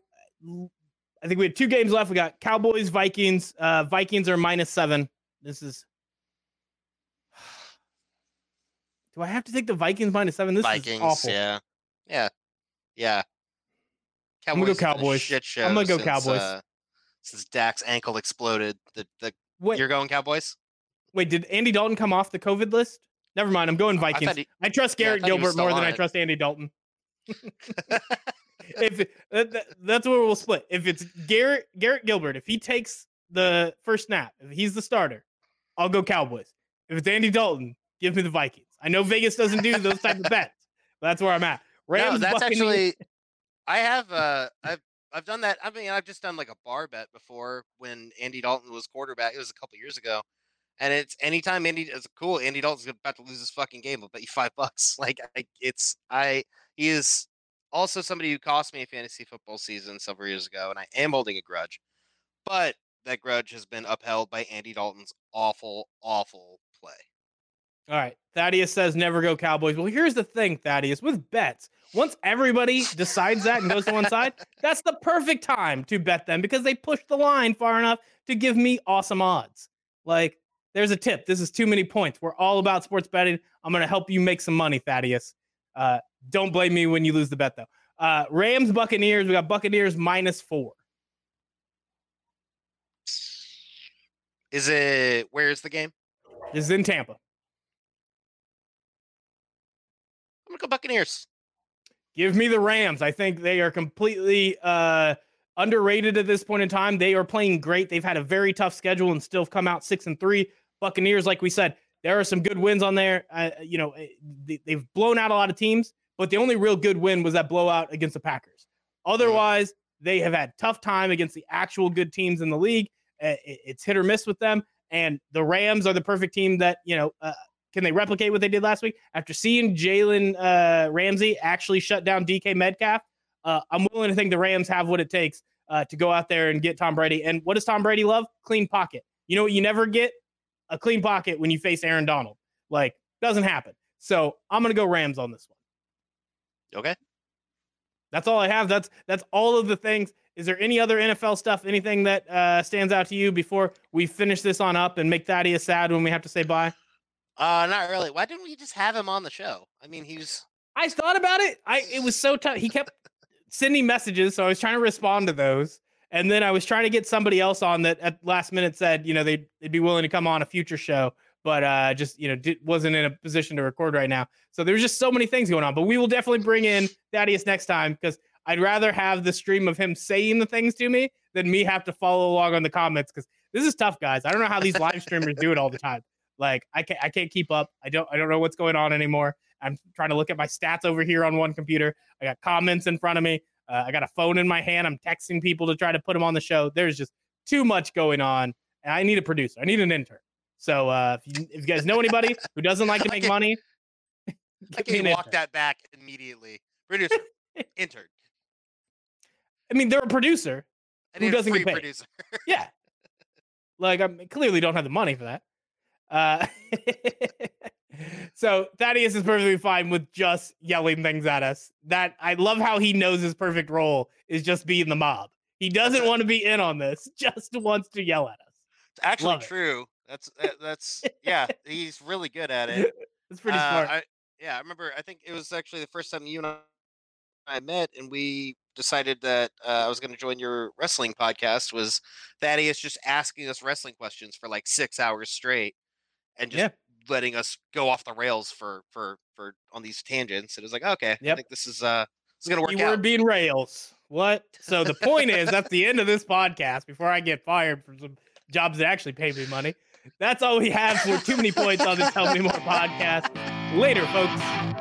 Speaker 1: I think we had two games left. We got Cowboys, Vikings. Uh, Vikings are minus seven. This is. Do I have to take the Vikings minus seven? This
Speaker 2: Vikings,
Speaker 1: is awful.
Speaker 2: yeah, yeah, yeah.
Speaker 1: I'm gonna go
Speaker 2: Cowboys have been a
Speaker 1: Cowboys.
Speaker 2: Shit show
Speaker 1: I'm gonna go
Speaker 2: since,
Speaker 1: Cowboys.
Speaker 2: Uh, since Dak's ankle exploded, the the
Speaker 1: Wait,
Speaker 2: you're going Cowboys.
Speaker 1: wait, did Andy Dalton come off the COVID list? Never mind. I'm going Vikings. I,
Speaker 2: he-
Speaker 1: trust
Speaker 2: yeah, I
Speaker 1: Garrett
Speaker 2: thought he was
Speaker 1: Gilbert more than
Speaker 2: on
Speaker 1: I trust Andy Dalton. (laughs) if that, that- that's where we'll split. If it's Garrett Garrett Gilbert, if he takes the first snap, if he's the starter, I'll go Cowboys. If it's Andy Dalton, give me the Vikings. I know Vegas doesn't do those type of bets. But that's where I'm at. (laughs) Rams,
Speaker 2: no, that's
Speaker 1: Buccaneers-
Speaker 2: actually. I have uh, I've I've done that. I mean, I've just done like a bar bet before when Andy Dalton was quarterback. It was a couple years ago, and it's anytime Andy is cool. Andy Dalton's about to lose his fucking game. I'll bet you five bucks. (laughs) Like I, it's I he is also somebody who cost me a fantasy football season several years ago, and I am holding a grudge, but that grudge has been upheld by Andy Dalton's awful, awful play.
Speaker 1: All right. Thaddeus says never go Cowboys. Well, here's the thing, Thaddeus, with bets. Once everybody decides that and goes to one side, that's the perfect time to bet them because they push the line far enough to give me awesome odds. Like, there's a tip. This is too many points. We're all about sports betting. I'm going to help you make some money, Thaddeus. Uh, don't blame me when you lose the bet, though. Uh, Rams, Buccaneers. We got Buccaneers minus four.
Speaker 2: Is it where's the game?
Speaker 1: This is in Tampa.
Speaker 2: Gonna go Buccaneers.
Speaker 1: Give me the Rams. I think they are completely uh, underrated at this point in time. They are playing great. They've had a very tough schedule and still have come out six and three. Buccaneers, like we said, there are some good wins on there. Uh, you know, eh, they, they've blown out a lot of teams, but the only real good win was that blowout against the Packers. Otherwise, they have had tough time against the actual good teams in the league. Uh, it's hit or miss with them, and the Rams are the perfect team that you know. Uh, can they replicate what they did last week? After seeing Jalen uh, Ramsey actually shut down DK Metcalf, uh, I'm willing to think the Rams have what it takes uh, to go out there and get Tom Brady. And what does Tom Brady love? Clean pocket. You know what you never get? A clean pocket when you face Aaron Donald. Like, doesn't happen. So I'm gonna go Rams on this one.
Speaker 2: Okay.
Speaker 1: That's all I have. That's that's all of the things. Is there any other NFL stuff? Anything that uh, stands out to you before we finish this on up and make Thaddeus sad when we have to say bye?
Speaker 2: Uh, not really. Why didn't we just have him on the show? I mean, he's
Speaker 1: I thought about it. I it was so tough. He kept sending messages, so I was trying to respond to those. And then I was trying to get somebody else on that at last minute said, you know, they'd they'd be willing to come on a future show, but uh just you know di- wasn't in a position to record right now. So there's just so many things going on. But we will definitely bring in Thaddeus next time because I'd rather have the stream of him saying the things to me than me have to follow along on the comments because this is tough, guys. I don't know how these live streamers do it all the time. Like I can't I can't keep up. I don't I don't know what's going on anymore. I'm trying to look at my stats over here on one computer. I got comments in front of me. Uh, I got a phone in my hand. I'm texting people to try to put them on the show. There's just too much going on, and I need a producer. I need an intern. So uh, if, you, if you guys know anybody who doesn't like to (laughs) make
Speaker 2: Okay.
Speaker 1: money, (laughs)
Speaker 2: I can walk
Speaker 1: intern.
Speaker 2: that back immediately. Producer, (laughs) intern.
Speaker 1: I mean, they're a producer.
Speaker 2: I
Speaker 1: Who doesn't get paid?
Speaker 2: producer.
Speaker 1: Yeah. Like I clearly don't have the money for that. Uh, (laughs) so Thaddeus is perfectly fine with just yelling things at us. That I love how he knows his perfect role is just being the mob. He doesn't want to be in on this, (laughs) just wants to yell at us.
Speaker 2: It's actually
Speaker 1: Love it.
Speaker 2: true. That's that's (laughs) yeah. He's really good at it.
Speaker 1: It's pretty
Speaker 2: Uh,
Speaker 1: smart.
Speaker 2: I, yeah, I remember. I think it was actually the first time you and I met, and we decided that uh, I was going to join your wrestling podcast. Was Thaddeus just asking us wrestling questions for like six hours straight, and just
Speaker 1: Yeah.
Speaker 2: letting us go off the rails for for for on these tangents? It was like, okay, I think this is uh this is going to work
Speaker 1: Keyword
Speaker 2: out.
Speaker 1: Were being rails. What? So the point is, that's the end of this podcast. Before I get fired from some jobs that actually pay me money, that's all we have for too many points on the Tell Me More podcast. Later, folks.